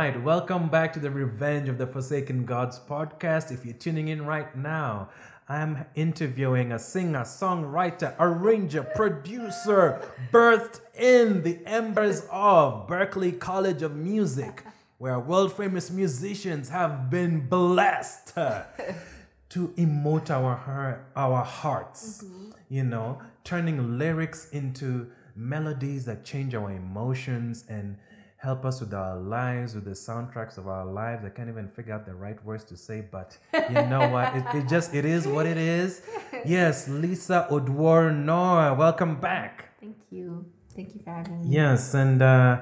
right, welcome back to the Revenge of the Forsaken Gods podcast. If you're tuning in right now, I'm interviewing a singer, songwriter, arranger, producer, birthed in the embers of Berklee College of Music, where world famous musicians have been blessed to emote our our hearts. Mm-hmm. You know, turning lyrics into melodies that change our emotions and help us with our lives, with the soundtracks of our lives. I can't even figure out the right words to say, but you know what? It, it just it is what it is. Yes, Lisa Oduor Noah, welcome back. Thank you. Thank you for having me. Yes, and uh,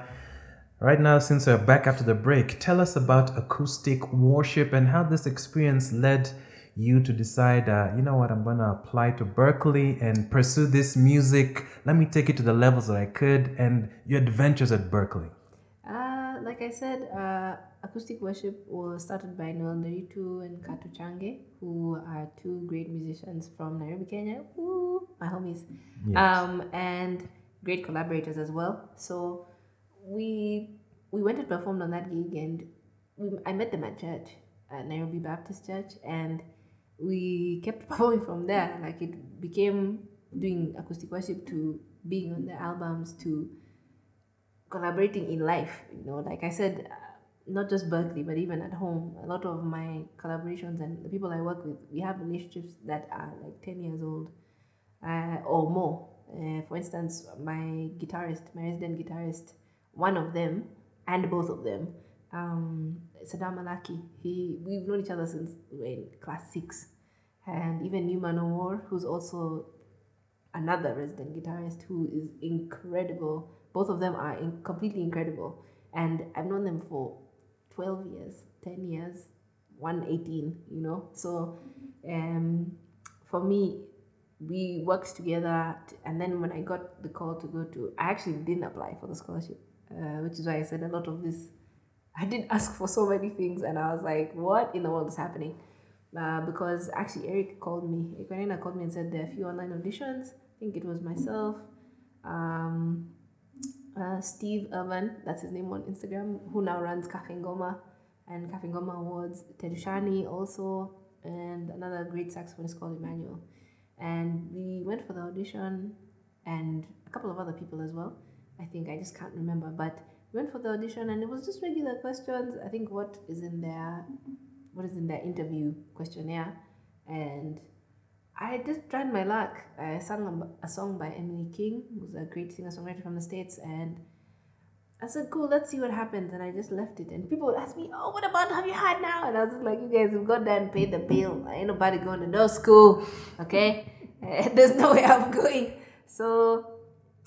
right now, since we're back after the break, tell us about acoustic worship and how this experience led you to decide, uh, you know what, I'm going to apply to Berklee and pursue this music. Let me take it to the levels that I could and your adventures at Berklee. Uh, like I said, uh, acoustic worship was started by Noel Nderitu and Kato Change, who are two great musicians from Nairobi, Kenya. Woo, my homies. Um, and great collaborators as well. So we we went and performed on that gig, and we, I met them at church, at Nairobi Baptist Church, and we kept performing from there. Like it became doing acoustic worship to being on the albums to collaborating in life you know like i said uh, not just berklee but even at home a lot of my collaborations and the people i work with we have relationships that are like 10 years old uh, or more uh, for instance my guitarist my resident guitarist one of them and both of them um, Saddam Malaki he we've known each other since in class six and even Newman Awar who's also another resident guitarist who is incredible both of them are in, completely incredible, and I've known them for twelve years, ten years, one eighteen. You know, so um, for me, we worked together, t- and then when I got the call to go to, I actually didn't apply for the scholarship, uh, which is why I said a lot of this. I didn't ask for so many things, and I was like, "What in the world is happening?" Uh, because actually, Eric called me. Ekanina called me and said there are a few online auditions. I think it was myself, um, uh, Steve Irvin, that's his name on Instagram, who now runs Cafe Ngoma and Cafe Ngoma Awards. Tedushani also, and another great saxophonist called Emmanuel. And we went for the audition, and a couple of other people as well. I think I just can't remember, but went for the audition, and it was just regular questions. I think what is in their what is in their interview questionnaire, and I just tried my luck. I sang a, a song by Emily King, who's a great singer songwriter from the States, and I said, cool, let's see what happens. And I just left it. And people would ask me, oh, what about have you had now? And I was just like, you guys have got there and paid the bill. Ain't nobody going to no school, okay? There's no way I'm going. So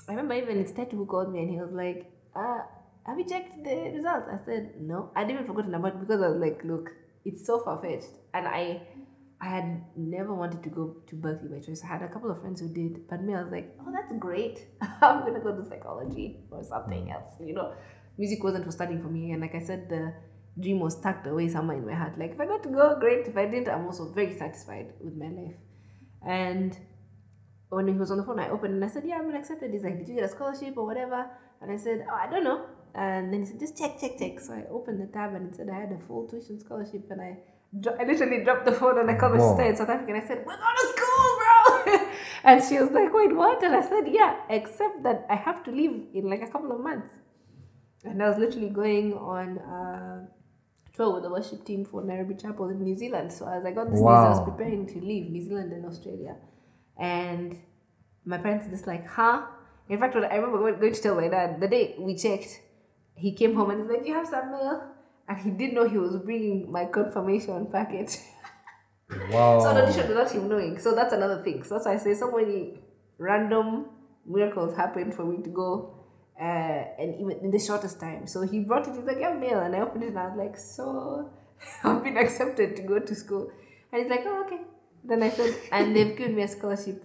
I remember even it's Ted who called me and he was like, uh, have you checked the results? I said, no. I'd even forgotten about it because I was like, look, it's so far fetched. And I I had never wanted to go to Berklee by choice. I had a couple of friends who did, but me, I was like, oh, that's great. I'm gonna go to psychology or something mm. else. You know, music wasn't for studying for me, and like I said, the dream was tucked away somewhere in my heart. Like if I got to go, great. If I didn't, I'm also very satisfied with my life. And when he was on the phone, I opened and I said, yeah, I'm gonna accept it. He's like, did you get a scholarship or whatever? And I said, oh, I don't know. And then he said, just check, check, check. So I opened the tab and it said I had a full tuition scholarship, and I dro- I literally dropped the phone and I called my Wow. sister in South Africa and I said, We're going to school, bro. and she was like, Wait, what? And I said, Yeah, except that I have to leave in like a couple of months. And I was literally going on uh, tour with the worship team for Nairobi Chapel in New Zealand. So as I got this news, I was preparing to leave New Zealand and Australia. And my parents were just like, Huh? In fact, I remember going to tell my dad, the day we checked, he came home and he's like, You have some mail? And he didn't know he was bringing my confirmation packet. Wow. So an audition without him knowing. So that's another thing. So that's why I say so many random miracles happened for me to go, uh, and even in the shortest time. So he brought it. He's like, "Yeah, mail," and I opened it, and I was like, "So, I've been accepted to go to school." And he's like, "Oh, okay." Then I said, "And they've given me a scholarship."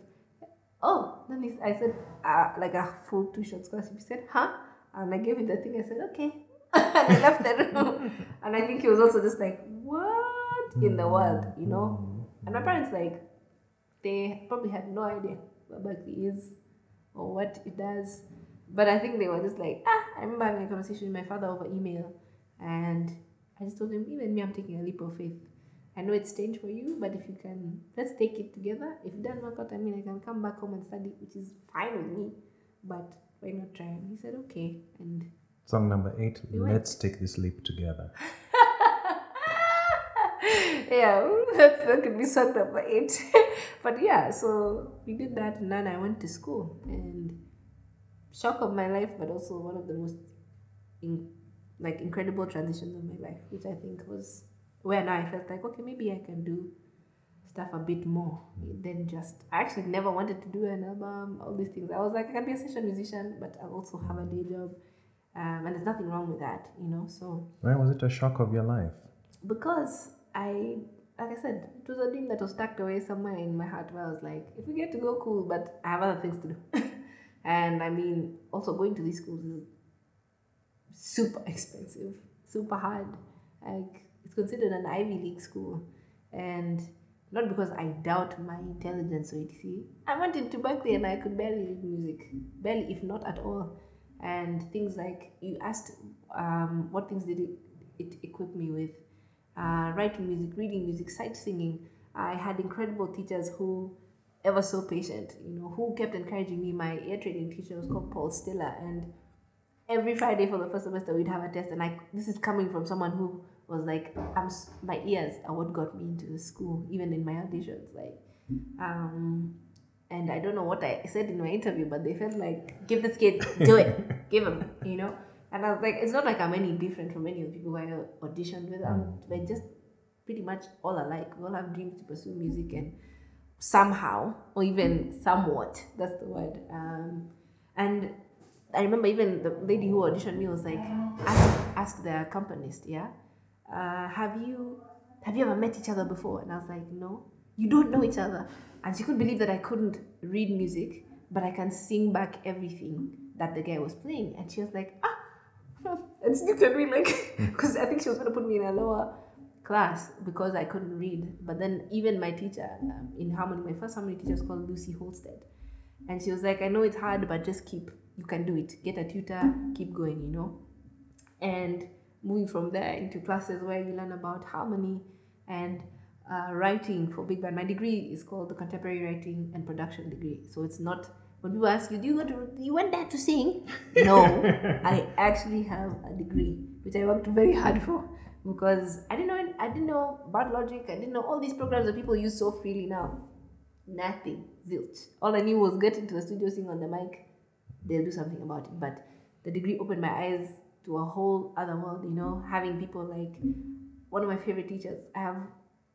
Oh, then he, I said, uh, "Like a full tuition scholarship." He said, "Huh?" And I gave him the thing. I said, "Okay." and I left the room. And I think he was also just like, "What in the world?" You know. And my parents like they probably had no idea what Berklee is or what it does. But I think they were just like, ah, I remember having a conversation with my father over email and I just told him, even me, I'm taking a leap of faith. I know it's strange for you, but if you can, let's take it together. If it doesn't work out, I mean, I can come back home and study, which is fine with me. But why not try? And he said, okay. And Song number eight. Let's take this leap together. yeah, that's, that could be song number eight. but yeah, so we did that, and then I went to school, and shock of my life, but also one of the most in, like incredible transitions of my life, which I think was where now I felt like okay, maybe I can do stuff a bit more than just. I actually never wanted to do an album, all these things. I was like, I can be a session musician, but I also have a day job, um, and there's nothing wrong with that, you know. So Why was it a shock of your life? because I, like I said, it was a dream that was tucked away somewhere in my heart where I was like, if we get to go, cool, but I have other things to do. and I mean, also going to these schools is super expensive, super hard. Like, it's considered an Ivy League school. And not because I doubt my intelligence or etc. I went into Berklee and I could barely read music, barely, if not at all. And things like you asked, um, what things did it, it equip me with? Uh, writing music, reading music, sight singing. I had incredible teachers who ever so patient, you know, who kept encouraging me. My ear training teacher was called Paul Stiller, and every Friday for the first semester we'd have a test. And I, this is coming from someone who was like, I'm, my ears are what got me into the school, even in my auditions. Like, um, and I don't know what I said in my interview, but they felt like, give this kid, do it, give him, you know. And I was like, it's not like I'm any different from any of the people who I auditioned with. I'm, we're just pretty much all alike. We all have dreams to pursue music and somehow, or even somewhat, that's the word. Um, and I remember even the lady who auditioned me was like, ask, ask the accompanist, yeah, uh, have you have you ever met each other before? And I was like, no, you don't know each other. And she couldn't believe that I couldn't read music, but I can sing back everything that the guy was playing. And she was like, ah, and she looked at me like, because I think she was going to put me in a lower class because I couldn't read. But then even my teacher um, in harmony, my first harmony teacher was called Lucy Holstead. And she was like, I know it's hard, but just keep, you can do it. Get a tutor, keep going, you know. And moving from there into classes where you learn about harmony and uh, writing for big band. My degree is called the Contemporary Writing and Production degree. So it's not when people ask you, do you go to you went there to sing? No, I actually have a degree which I worked very hard for because I didn't know I didn't know about logic. I didn't know all these programs that people use so freely now. Nothing, zilch. All I knew was get into the studio, sing on the mic. They'll do something about it. But the degree opened my eyes to a whole other world. You know, having people like one of my favorite teachers. I have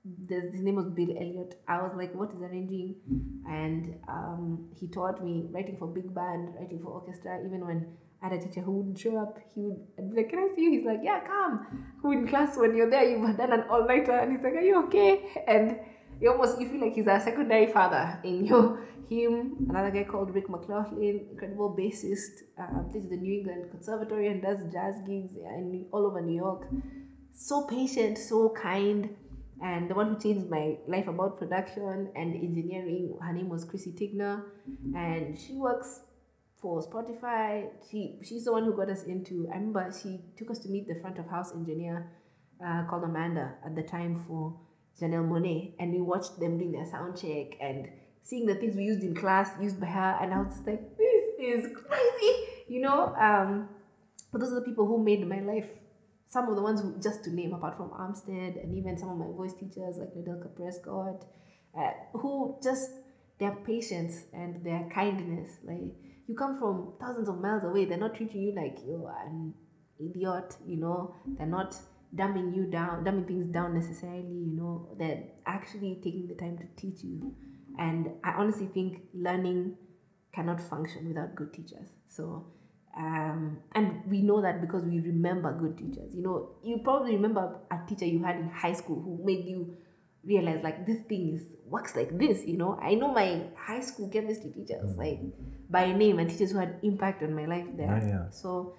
there's, his name was Bill Elliott. I was like, what is arranging? And um, he taught me writing for big band, writing for orchestra. Even when I had a teacher who wouldn't show up, he would I'd be like, can I see you? He's like, yeah, come. Who in class when you're there, you've done an all nighter, and he's like, are you okay? And you almost you feel like he's a secondary father in you. Him, another guy called Rick McLaughlin, incredible bassist, uh, plays the New England Conservatory and does jazz gigs in, all over New York. So patient, so kind and the one who changed my life about production and engineering her name was chrissy tignor and she works for spotify she she's the one who got us into i remember she took us to meet the front of house engineer uh, called amanda at the time for janelle monáe and we watched them doing their sound check and seeing the things we used in class used by her and i was like this is crazy you know um, but those are the people who made my life some of the ones who, just to name, apart from Armstead and even some of my voice teachers like Nedelka Prescod, uh, who just their patience and their kindness. Like you come from thousands of miles away, they're not treating you like you're an idiot. You know, they're not dumbing you down, dumbing things down necessarily. You know, they're actually taking the time to teach you. And I honestly think learning cannot function without good teachers. So um, and we know that because we remember good teachers. You know, you probably remember a teacher you had in high school who made you realize like this thing is works like this. You know, I know my high school chemistry teachers like by name and teachers who had impact on my life there. Yeah, yeah. So,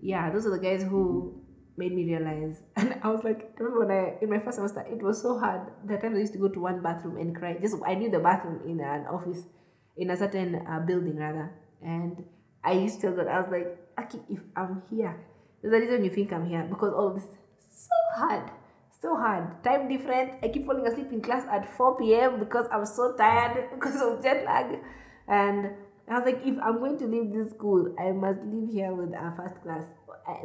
yeah, those are the guys who made me realize. And I was like, remember when I in my first semester, it was so hard. The time I used to go to one bathroom and cry. Just I knew the bathroom in an office, in a certain uh, building rather, and I used to tell that I was like, Aki, if I'm here, there's a reason you think I'm here because all this is so hard. So hard. Time difference. I keep falling asleep in class at 4 p.m. because I'm so tired because of jet lag. And I was like, if I'm going to leave this school, I must leave here with a first class.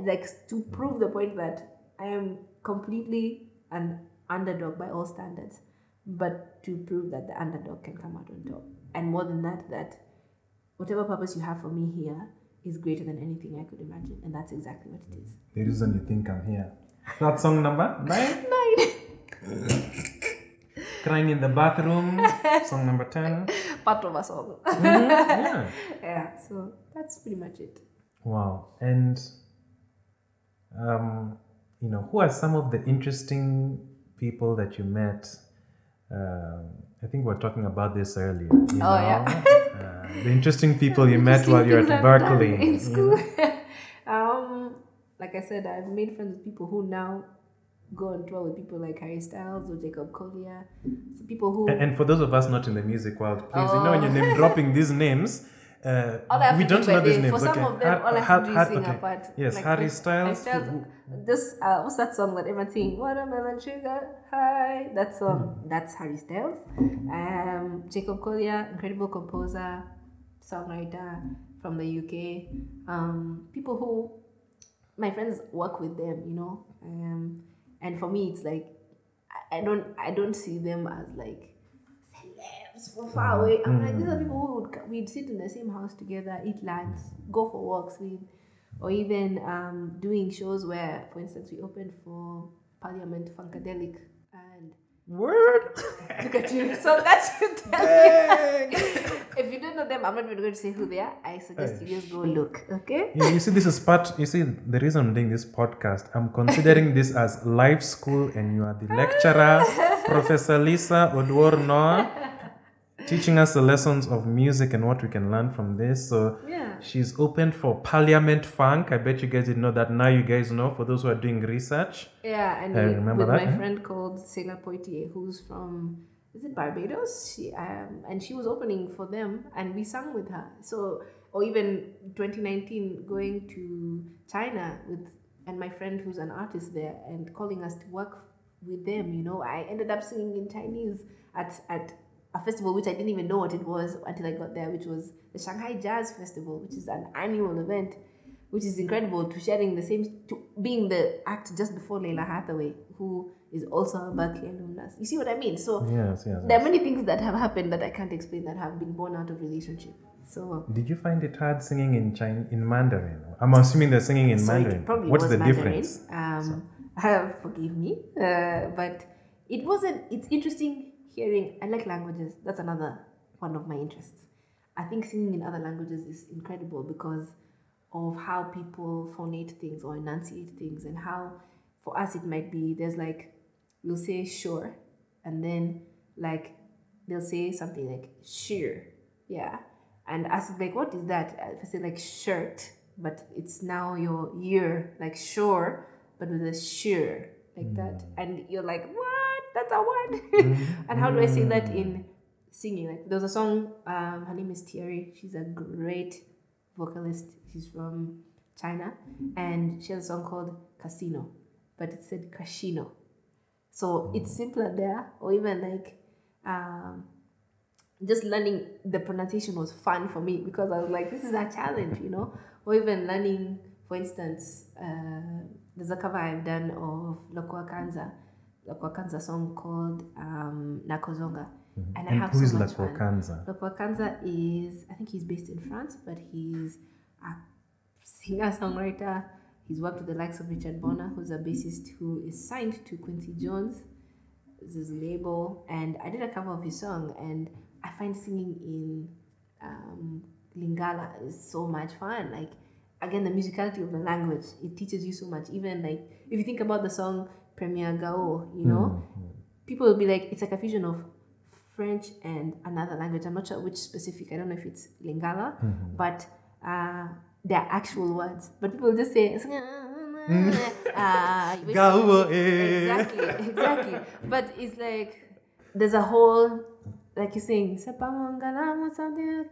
Like to prove the point that I am completely an underdog by all standards, but to prove that the underdog can come out on top. And more than that, that whatever purpose you have for me here is greater than anything I could imagine. And that's exactly what it is. The reason you think I'm here. That song number nine? Nine. Crying in the bathroom. song number 10. Part of us all. Mm-hmm. Yeah. yeah, so that's pretty much it. Wow. And, um, you know, who are some of the interesting people that you met? Um, I think we are talking about this earlier. You Oh, know? yeah. uh, the interesting people you met while you were at I've done Berklee. in school. um, like I said, I've made friends with people who now go on tour with people like Harry Styles or Jacob Collier. So people who And, and for those of us not in the music world, please, you know, when you're name dropping these names, uh, all we do don't know these name. names. For some okay. of them, Har- all I have Har- Har- sing okay. Yes, Like, Harry Styles. Styles, who- This uh, what's that song that everyone sing? Watermelon sugar high. That song. Hmm. That's Harry Styles. Um, Jacob Collier, incredible composer, songwriter from the UK. Um, people who my friends work with them, you know. Um, and for me, it's like I don't I don't see them as like from far away. I'm like these are people who would we'd sit in the same house together, eat lunch, go for walks with, or even um, doing shows where, for instance, we opened for Parliament Funkadelic, and Word. Look at you. So that's you tell me. if you don't know them, I'm not even going to say who they are. I suggest you just go look. Okay? Yeah, you see, this is part. You see, the reason I'm doing this podcast, I'm considering this as life school, and you are the lecturer, Professor Lisa Oduor Noah, teaching us the lessons of music and what we can learn from this. So Yeah. she's opened for Parliament Funk. I bet you guys didn't know that. Now you guys know. For those who are doing research, Yeah, and I with, remember with that, my friend called Sela Poitier, who's from is it Barbados? She um and she was opening for them, and we sang with her. So or even 2019 going to China with and my friend who's an artist there and calling us to work with them. You know, I ended up singing in Chinese at at a festival which I didn't even know what it was until I got there, which was the Shanghai Jazz Festival, which is an annual event which is incredible to sharing the same to being the act just before Lalah Hathaway, who is also a Berklee alumnus. You see what I mean? So yes, yes. there are many things that have happened that I can't explain that have been born out of relationship. So Did you find it hard singing in Chin- in Mandarin? I'm assuming they're singing in so Mandarin. probably What's the Mandarin. difference? Um, forgive me, uh, but it wasn't. It's interesting hearing. I like languages. That's another one of my interests. I think singing in other languages is incredible because of how people phonate things or enunciate things, and how for us it might be there's like we'll say sure, and then like they'll say something like sheer, yeah, and us like what is that? If I say like shirt, but it's now your year like sure, but with a sheer like hmm. that, and you're like what? That's a word. and how do I say that in singing? Like there's a song. Um, her name is Thierry. She's a great vocalist. She's from China, and she has a song called Casino, but it said Casino. So it's simpler there, or even like um, just learning the pronunciation was fun for me because I was like, this is a challenge, you know. Or even learning, for instance, uh, there's a cover I've done of Lokwa Kanza, Lokwa Kanza song called um, Nakozonga, and I Mm-hmm. And have who so is much Lokwa fun. Kanza? Lokwa Kanza is, I think he's based in France, but he's a singer songwriter. He's worked with the likes of Richard Bona, who's a bassist who is signed to Quincy Jones, is his label. And I did a cover of his song, and I find singing in um, Lingala is so much fun. Like, again, the musicality of the language, it teaches you so much. Even like, if you think about the song Premier Gaou, you know, people will be like, it's like a fusion of French and another language. I'm not sure which specific. I don't know if it's Lingala, but uh, they're actual words. But people just say, uh, Gaou, exactly, exactly. But it's like there's a whole like you're saying "Sepamangalamu something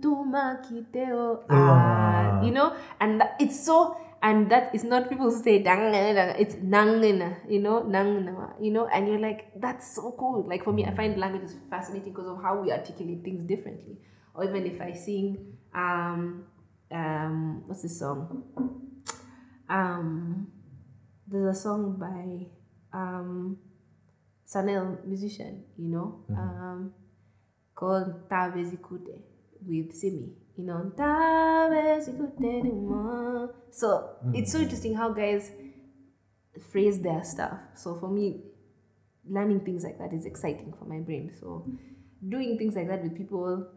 tumakiteo," ah, you know, and it's so. And that is not people who say dang, it's nangena, you know, nangna, you know, and you're like, that's so cool. Like for me, I find language is fascinating because of how we articulate things differently. Or even if I sing, um, um, what's this song? Um, there's a song by um, Sanel musician, you know, um, called Tave Zikute with Simi. You know, So it's so interesting how guys phrase their stuff. So for me, learning things like that is exciting for my brain. So doing things like that with people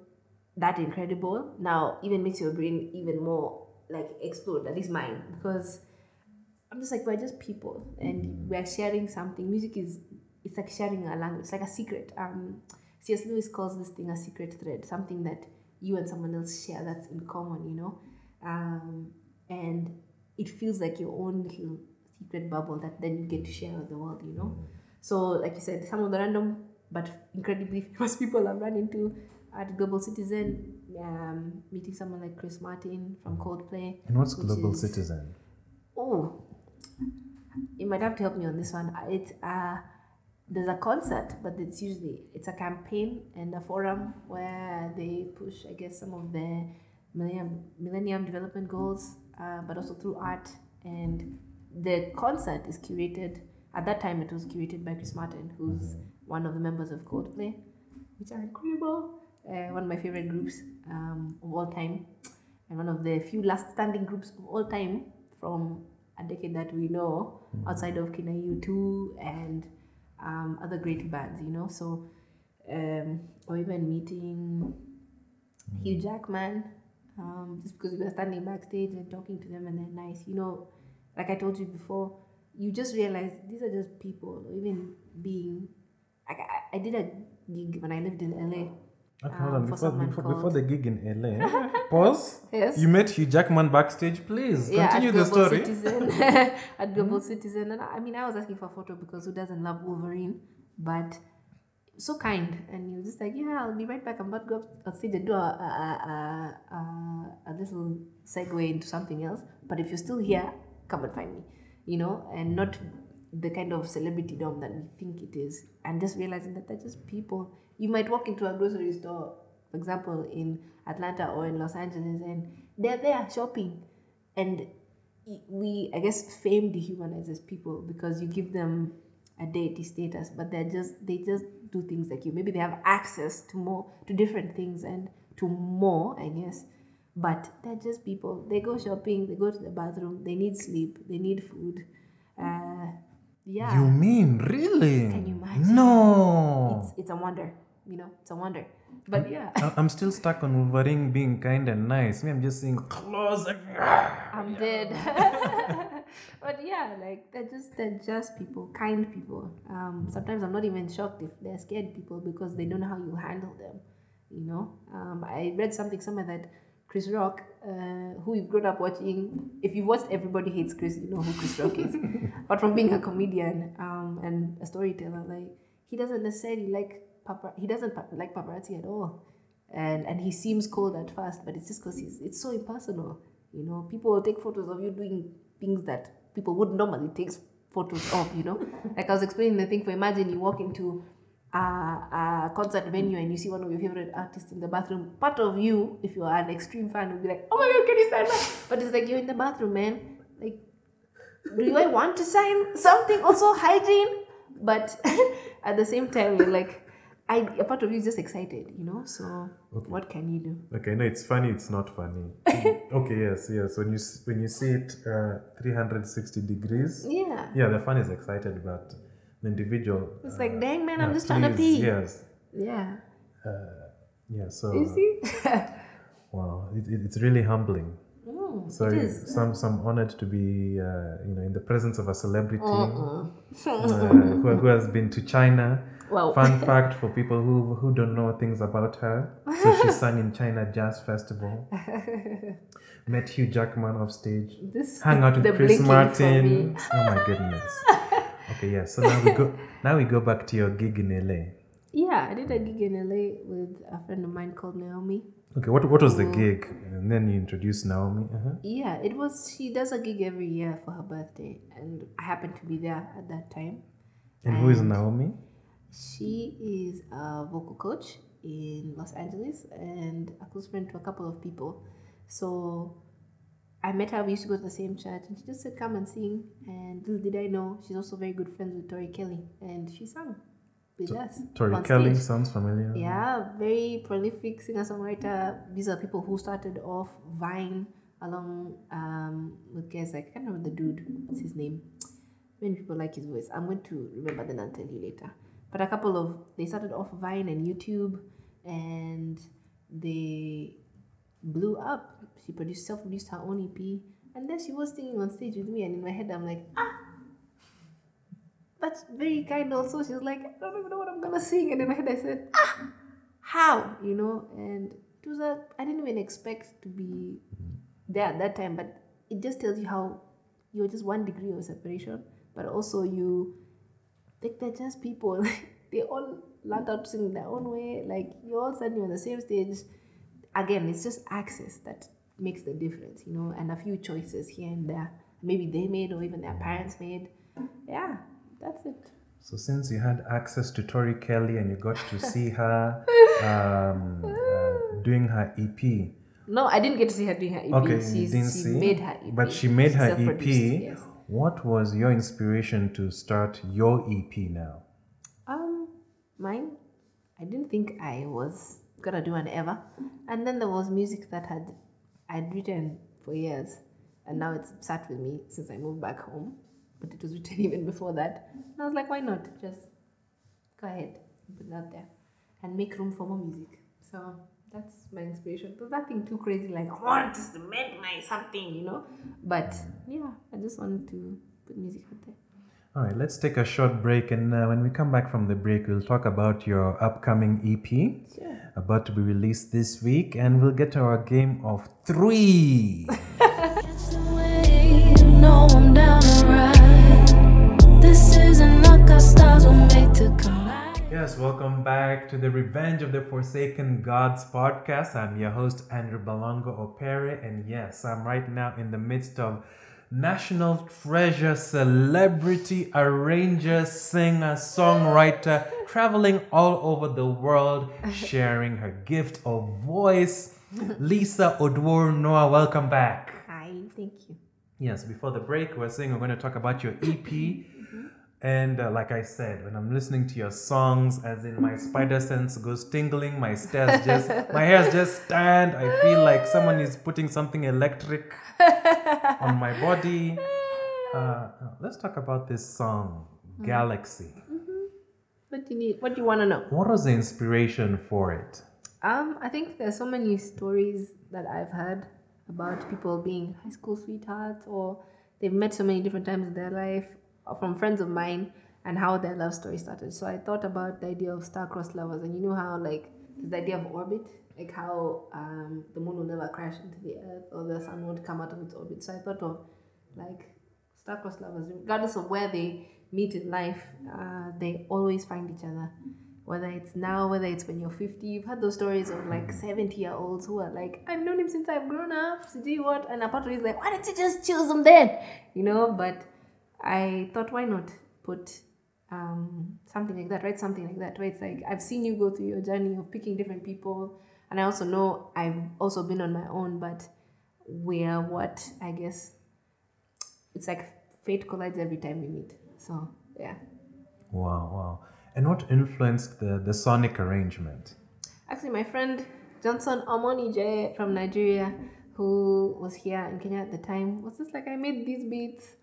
that incredible now even makes your brain even more like explode, at least mine, because I'm just like we're just people and we're sharing something. Music is it's like sharing a language, it's like a secret. Um, C.S. Lewis calls this thing a secret thread, something that you and someone else share that's in common, you know, um, and it feels like your own little secret bubble that then you get to share with the world, you know. So, like you said, some of the random but incredibly famous people I've run into at Global Citizen, um, meeting someone like Chris Martin from Coldplay. And what's Global is- Citizen? Oh, you might have to help me on this one. It's uh, there's a concert, but it's usually it's a campaign and a forum where they push, I guess, some of the Millennium Millennium Development Goals, uh, but also through art. And the concert is curated. At that time, it was curated by Chris Martin, who's one of the members of Coldplay, which are incredible. Uh, one of my favorite groups um, of all time, and one of the few last standing groups of all time from a decade that we know outside of Kina U2 and um, other great bands, you know. So, um, or even meeting Hugh Jackman, um, just because we were standing backstage and talking to them and they're nice, you know. Like I told you before, you just realize these are just people, or even being. Like I, I did a gig when I lived in LA. Okay, hold um, on. for Before, before, called- before the gig in LA, pause. Yes. You met Hugh Jackman backstage. Please yeah, continue at the Global story. Citizen. at Global Citizen, and I mean, I was asking for a photo because who doesn't love Wolverine? But so kind, and he was just like, "Yeah, I'll be right back. I'm about to go up on stage and do a a, a, a, a, a little segue into something else. But if you're still here, come and find me, you know, and not the kind of celebrity dom that we think it is, and just realizing that they're just people. You might walk into a grocery store, for example, in Atlanta or in Los Angeles, and they're there shopping, and we I guess fame dehumanizes people because you give them a deity status, but they're just they just do things like you. Maybe they have access to more to different things and to more, I guess. But they're just people. They go shopping, they go to the bathroom, they need sleep, they need food. Uh, yeah. You mean really? Can you imagine? No. it's it's a wonder, you know, it's a wonder. But yeah, I- I'm still stuck on Wolverine being kind and nice. Me, I'm just saying claws. and- ah. I'm dead. but yeah, like they're just they're just people, kind people. Um, sometimes I'm not even shocked if they're scared people because they don't know how you handle them. You know, um, I read something somewhere that Chris Rock, uh, who you've grown up watching, if you've watched Everybody Hates Chris, you know who Chris Rock is. but from being a comedian um, and a storyteller, like he doesn't necessarily like papar- he doesn't pa- like paparazzi at all and and he seems cold at first, but it's just because he's it's so impersonal. You know, people will take photos of you doing things that people would normally take photos of. You know, like I was explaining the thing for imagine you walk into a, a concert venue and you see one of your favorite artists in the bathroom. Part of you, if you are an extreme fan, would be like, "Oh my god, can you sign that?" But it's like you're in the bathroom, man. Like, do I want to sign something? Also hygiene, but at the same time, you're like. I, a part of you is just excited, you know. So what can you do? Okay, no, it's funny. It's not funny. okay, yes, yes. When you when you see it uh, 360 degrees, Yeah, yeah, the fan is excited, but the individual. it's like, dang man, I'm just trying to please, pee. Yes, Yeah, yeah. So you see, wow, it, it, it's really humbling. Mm, So it is. some some honored to be uh, you know in the presence of a celebrity uh, who, who has been to China. Well- Fun fact for people who who don't know things about her. So she sang in China Jazz Festival. Met Hugh Jackman off stage. This Hang out with Chris Martin. Oh my goodness. Okay, yeah. So now we go now we go back to your gig in LA. Yeah, I did a gig in LA with a friend of mine called Naomi. Okay, what what was the gig? And then you introduced Naomi. Uh-huh. Yeah, it was. She does a gig every year for her birthday, and I happened to be there at that time. And who is Naomi? She is a vocal coach in Los Angeles and a close friend to a couple of people. So I met her, we used to go to the same church, and she just said, Come and sing. And little did I know, she's also very good friends with Tori Kelly, and she sang with us. Tori Kelly stage. sounds familiar. Yeah, very prolific singer songwriter. These are people who started off Vine along um, with guys like I can't remember the dude. What's his name? Many people like his voice. I'm going to remember then and tell you later. But a couple of they started off Vine and YouTube, and they blew up. She produced self-produced her own EP, and then she was singing on stage with me. And in my head, I'm like, ah, But very kind also. She was like, I don't even know what I'm gonna sing. And in my head I said, ah, how? You know, and it was a I didn't even expect to be there at that time, but it just tells you how you're just one degree of separation, but also you like they're just people. they all learned how to sing in their own way. Like you're all suddenly on the same stage. Again, it's just access that makes the difference, you know, and a few choices here and there. Maybe they made or even their parents made. Yeah, that's it. So since you had access to Tori Kelly and you got to see her um, uh, doing her EP, No, I didn't get to see her doing her EP. okay, you She's, didn't she see, made her EP. but she made her EP. Yes. What was your inspiration to start your EP now? Um, mine. I didn't think I was gonna do an ever, and then there was music that had I'd written for years, and now it's sat with me since I moved back home. But it was written even before that, and I was like, why not just go ahead, put it out there, and make room for more music. So that's my inspiration. There's nothing too crazy like I want to make my something, you know. But yeah, I just wanted to put music out there. All right, let's take a short break, and uh, when we come back from the break, we'll talk about your upcoming EP, Sure. about to be released this week, and we'll get to our game of three. Yes, welcome back to the Revenge of the Forsaken Gods podcast. I'm your host, Andrew Balongo Opere, and yes, I'm right now in the midst of national treasure celebrity arranger, singer, songwriter, traveling all over the world, sharing her gift of voice. Lisa Oduor Noah, welcome back. Hi, thank you. Yes, before the break, we're saying we're going to talk about your EP. And uh, like I said, when I'm listening to your songs, as in my spider sense goes tingling, my stairs just, my hairs just stand. I feel like someone is putting something electric on my body. Uh, let's talk about this song, Galaxy. What do you need? What do you want to know? What was the inspiration for it? Um, I think there's so many stories that I've heard about people being high school sweethearts or they've met so many different times in their life uh, from friends of mine and how their love story started. So I thought about the idea of star-crossed lovers and you know how like the idea of orbit, like how um, the moon will never crash into the earth or the sun won't come out of its orbit. So I thought of like star-crossed lovers, regardless of where they meet in life, uh, they always find each other. Whether it's now, whether it's when you're 50, you've had those stories of like 70 year olds who are like, I've known him since I've grown up. So do you what? And a part of it is like, why didn't you just choose him then? You know, but I thought, why not put um, something like that, write something like that, where it's like, I've seen you go through your journey of picking different people. And I also know I've also been on my own, but we're what I guess it's like fate collides every time we meet. So yeah. Wow, wow. And what influenced the, the sonic arrangement? Actually, my friend Johnson Omoni J from Nigeria, who was here in Kenya at the time, was just like, I made these beats.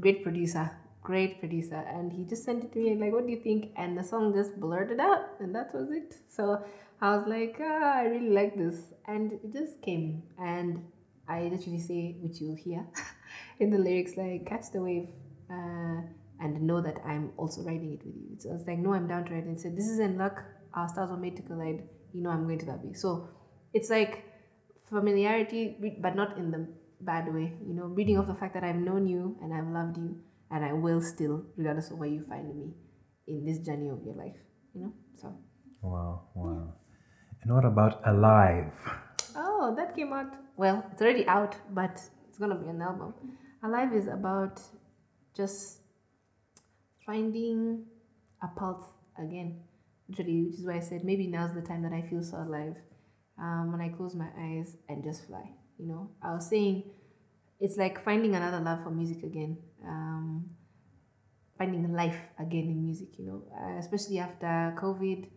Great producer, great producer. And he just sent it to me, like, what do you think? And the song just blurted out, and that was it. So I was like, ah, I really like this. And it just came. And I literally say, which you'll hear in the lyrics, like, catch the wave. Uh, and know that I'm also writing it with you. So it's like, no, I'm down to ride. And said, this is in luck. Our stars were made to collide. You know, I'm going to that way. So it's like familiarity, but not in the bad way. You know, reading off the fact that I've known you and I've loved you, and I will still, regardless of where you find me in this journey of your life. You know, so. Wow, wow. And what about Alive? Oh, that came out. Well, it's already out, but it's gonna be an album. Alive is about just finding a pulse again. Literally, which is why I said maybe now's the time that I feel so alive. Um, when I close my eyes and just fly. You know, I was saying it's like finding another love for music again. Um, finding life again in music. You know, uh, especially after COVID.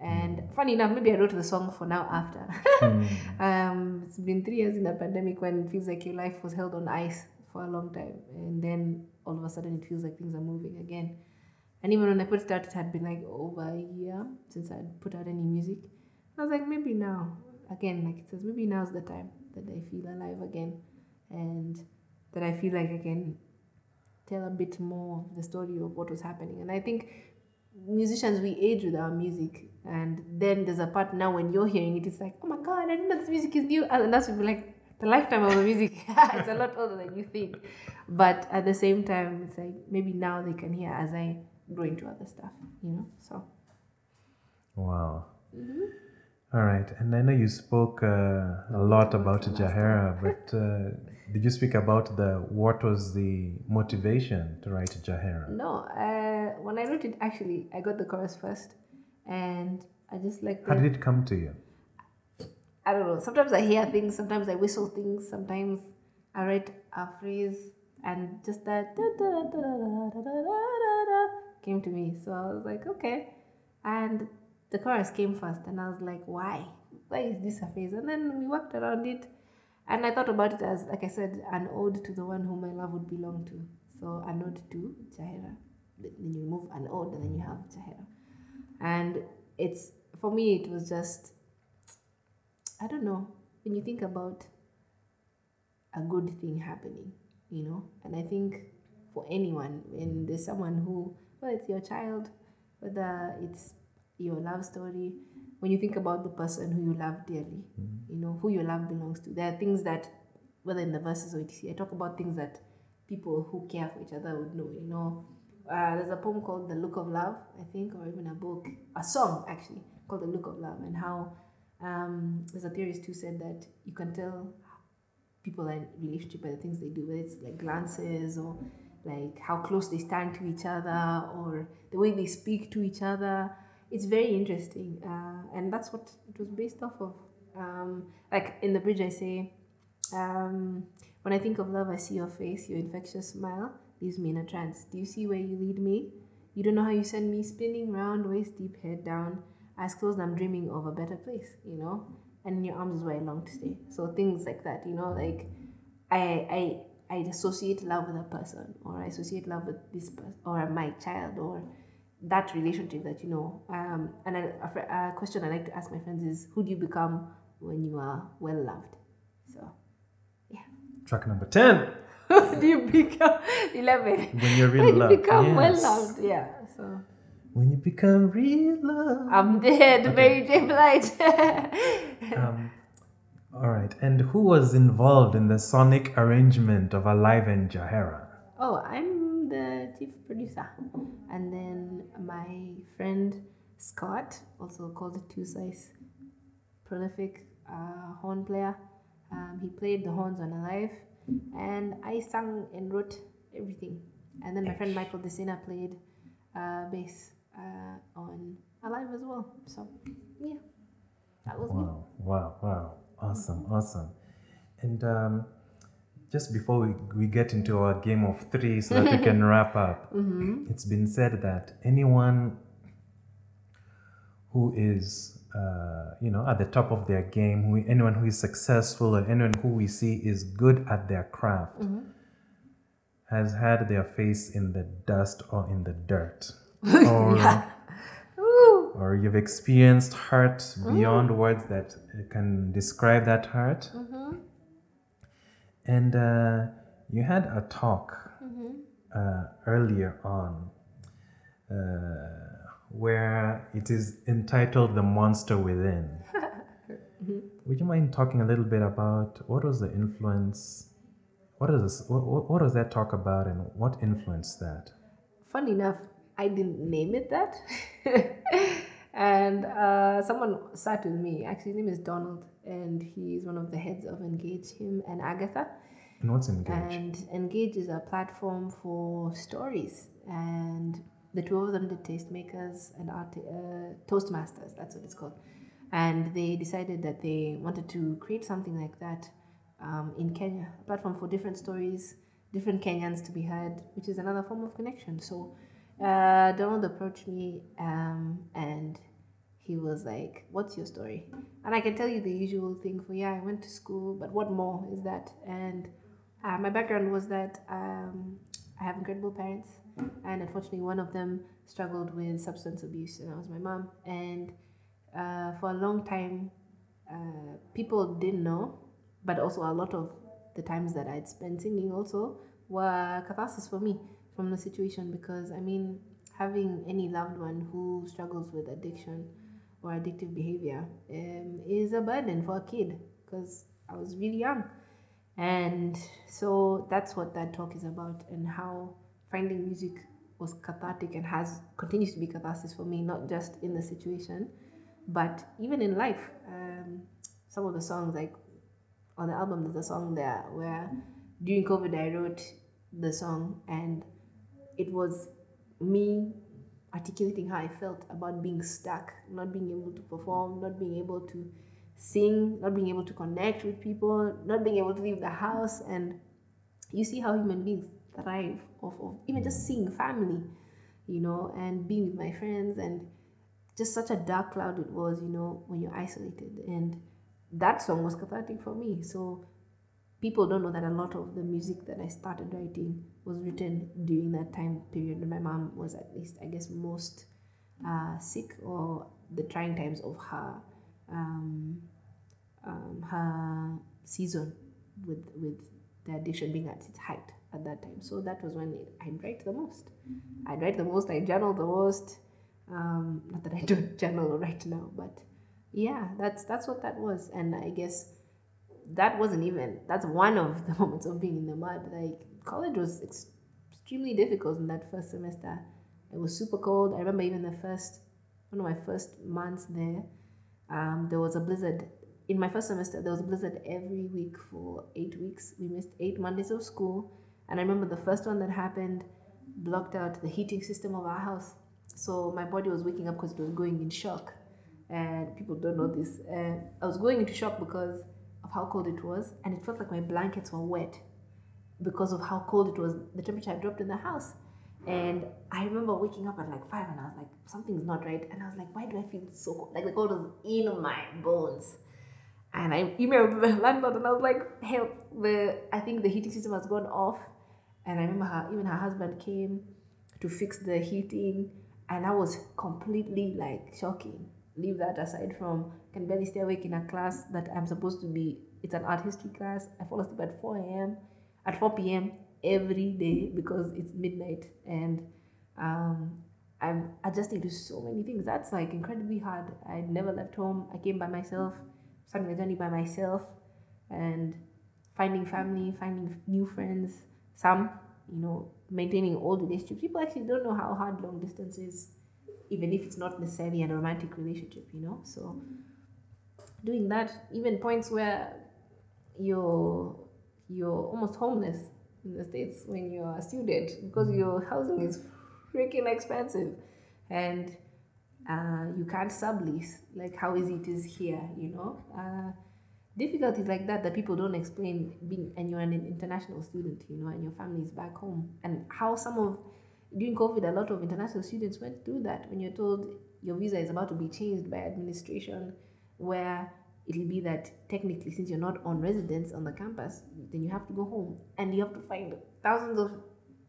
And funny enough, maybe I wrote the song for now after. um, it's been three years in the pandemic when it feels like your life was held on ice for a long time, and then all of a sudden it feels like things are moving again. And even when I put it out, it had been like over a year since I'd put out any music. I was like, maybe now, again, like it says, maybe now's the time that I feel alive again, and that I feel like I can tell a bit more of the story of what was happening. And I think musicians we age with our music and then there's a part now when you're hearing it it's like oh my god i didn't know this music is new and that's like the lifetime of the music it's a lot older than you think but at the same time it's like maybe now they can hear as i grow into other stuff you know so Wow. Mm-hmm. All right. And I know you spoke uh, a lot about Jahera, but uh, did you speak about the what was the motivation to write Jahera? No. Uh, when I wrote it, actually, I got the chorus first, and I just like. How did it come to you? I don't know. Sometimes I hear things. Sometimes I whistle things. Sometimes I write a phrase, and just that came to me. So I was like, okay, and the chorus came first, and I was like, why? Why is this a phase And then we worked around it, and I thought about it as, like I said, an ode to the one whom my love would belong to. So an ode to Jahira. then you remove an ode and then you have Jahera. And it's for me, it was just I don't know when you think about a good thing happening, you know, and I think for anyone when there's someone who whether it's your child, whether it's your love story, when you think about the person who you love dearly, you know, who your love belongs to, there are things that whether in the verses or etc. I talk about things that people who care for each other would know. You know, uh, there's a poem called "The Look of Love," I think, or even a book, a song actually called "The Look of Love," and how um, there's a theorist who said that you can tell people are in relationship by the things they do, whether it's like glances or like how close they stand to each other or the way they speak to each other. It's very interesting, uh, and that's what it was based off of. Um, like in the bridge, I say. Um, when I think of love, I see your face, your infectious smile leaves me in a trance. Do you see where you lead me? You don't know how you send me spinning round, waist deep, head down. Eyes closed, I'm dreaming of a better place, you know? And in your arms is where I long to stay. So things like that, you know, like I I I associate love with a person or I associate love with this person or my child or that relationship that you know. Um, and a, fr- a question I like to ask my friends is who do you become when you are well loved? So yeah. Track number 10. do you become 11 When you're real when love. you become well loved yeah so When you become real love. i'm dead mary j blige Um, all right. And who was involved in the sonic arrangement of Alive and Jahera? oh i'm the chief producer and then my friend scott also called two size prolific uh, horn player um, he played the horns on alive and i sang and wrote everything and then my friend michael desina played uh, bass uh, on alive as well so yeah that was me Wow, wow, wow. Awesome, awesome. And um, just before we, we get into our game of three so that we can wrap up, mm-hmm. it's been said that anyone who is, uh, you know, at the top of their game, who, anyone who is successful or anyone who we see is good at their craft, mm-hmm. has had their face in the dust or in the dirt. Or, Ooh. or you've experienced hurt mm-hmm. beyond words that can describe that hurt. And uh, you had a talk uh, earlier on uh, where it is entitled The Monster Within. Would you mind talking a little bit about what was the influence? What is this, what, what, does that talk about and what influenced that? funny enough, I didn't name it that. and uh, someone sat with me. Actually, his name is Donald, and he's one of the heads of Engage, him and Agatha. And what's engaged? And Engage is a platform for stories. And the two of them did tastemakers and art, uh, Toastmasters, that's what it's called. And they decided that they wanted to create something like that um, in Kenya, a platform for different stories, different Kenyans to be heard, which is another form of connection. So uh, Donald approached me um, and he was like, What's your story? And I can tell you the usual thing for, yeah, I went to school, but what more is that? And uh, my background was that um, I have incredible parents, and unfortunately, one of them struggled with substance abuse, and that was my mom. And uh, for a long time, uh, people didn't know, but also a lot of the times that I'd spent singing also were catharsis for me from the situation because I mean, having any loved one who struggles with addiction or addictive behavior um, is a burden for a kid because I was really young. And so that's what that talk is about and how finding music was cathartic and has continues to be catharsis for me, not just in the situation, but even in life. Um, some of the songs, like on the album, there's a song there where during COVID I wrote the song and it was me articulating how I felt about being stuck, not being able to perform, not being able to sing, not being able to connect with people, not being able to leave the house. And you see how human beings thrive off of even just seeing family, you know, and being with my friends and just such a dark cloud it was, you know, when you're isolated. And that song was cathartic for me. So people don't know that a lot of the music that I started writing was written during that time period when my mom was at least, I guess, most uh, sick or the trying times of her um, um, her season with with the addiction being at its height at that time. So that was when I'd write the most. I'd write the most. I journal the most. Um, not that I don't journal right now, but yeah, that's that's what that was. And I guess that wasn't even that's one of the moments of being in the mud. Like college was ex- extremely difficult in that first semester. It was super cold. I remember even the first one of my first months there. Um, there was a blizzard in my first semester. There was a blizzard every week for eight weeks. We missed eight Mondays of school, and I remember the first one that happened blocked out the heating system of our house. So my body was waking up because it was going in shock. And people don't know this. Uh, I was going into shock because how cold it was, and it felt like my blankets were wet because of how cold it was. The temperature had dropped in the house. And I remember waking up at like five and I was like, something's not right. And I was like, why do I feel so cold? Like the cold was in my bones. And I emailed the landlord and I was like, help, the I think the heating system has gone off. And I remember her, even her husband came to fix the heating. And that was completely like shocking. Leave that aside from can barely stay awake in a class that I'm supposed to be. It's an art history class. I fall asleep at 4 a.m. At 4 p.m. every day because it's midnight and um, I'm adjusting to so many things. That's like incredibly hard. I never left home. I came by myself, starting my journey by myself, and finding family, finding new friends. Some, you know, maintaining old relationships. People actually don't know how hard long distance is, even if it's not necessarily a romantic relationship. You know, so doing that, even points where you're you're almost homeless in the states when you're a student because your housing is freaking expensive. And uh, you can't sublease like how easy it is here you know? Uh, difficulties like that that people don't explain being and you're an international student you know and your family is back home and how some of during covid a lot of international students went through that when you're told your visa is about to be changed by administration where it'll be that technically since you're not on residence on the campus then you have to go home and you have to find thousands of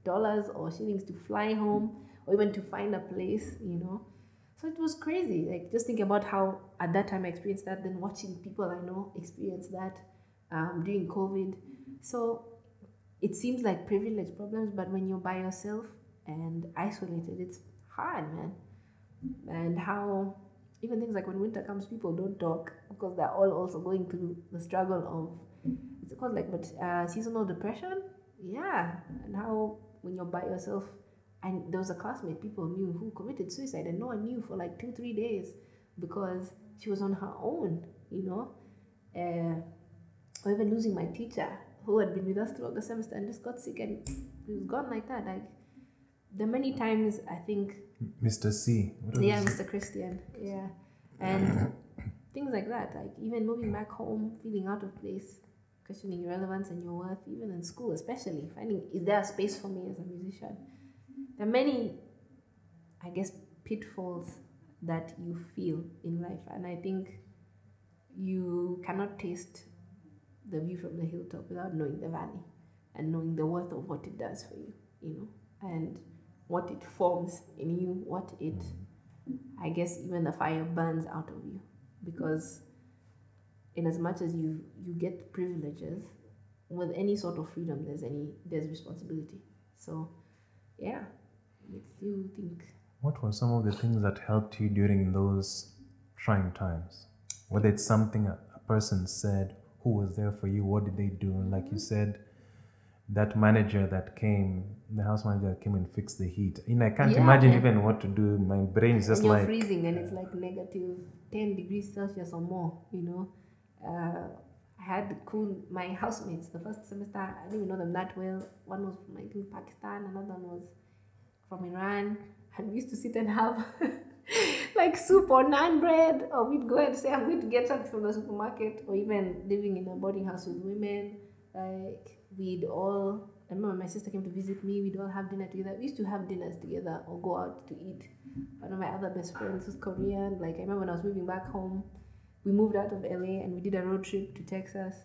dollars or shillings to fly home or even to find a place you know. So it was crazy. Like just think about how at that time i experienced that then watching people i know experience that um, during covid. So it seems like privilege problems but when you're by yourself and isolated it's hard man and how even things like when winter comes, people don't talk because they're all also going through the struggle of it's called like but uh, seasonal depression. Yeah, and how when you're by yourself, and there was a classmate people knew who committed suicide, and no one knew for like two three days because she was on her own. You know, uh, or even losing my teacher who had been with us throughout the semester and just got sick and he was gone like that. Like the many times I think Mr. C. What yeah. Mr. Christian. Yeah. And things like that. Like even moving back home, feeling out of place, questioning your relevance and your worth, even in school, especially finding is there a space for me as a musician? There are many, I guess, pitfalls that you feel in life, and I think you cannot taste the view from the hilltop without knowing the valley and knowing the worth of what it does for you, you know, and what it forms in you, what it, I guess, even the fire burns out of you. Because, in as much as you you get privileges, with any sort of freedom, there's any there's responsibility. So, yeah, makes you think. What were some of the things that helped you during those trying times? Whether it's something a, a person said, who was there for you, what did they do? And like you mm-hmm. said, that manager that came, the house manager that came and fixed the heat. You know, I can't Yeah, imagine even what to do. My brain is just like freezing and it's like negative 10 degrees celsius or more you know uh, i had cool my housemates the first semester i didn't even know them that well one was from i think pakistan another one was from iran and we used to sit and have like soup or naan bread or we'd go and say i'm going to get something from the supermarket or even living in a boarding house with women like we'd all I remember my sister came to visit me. We'd all have dinner together. We used to have dinners together or go out to eat. One of my other best friends was Korean. Like I remember when I was moving back home, we moved out of LA and we did a road trip to Texas,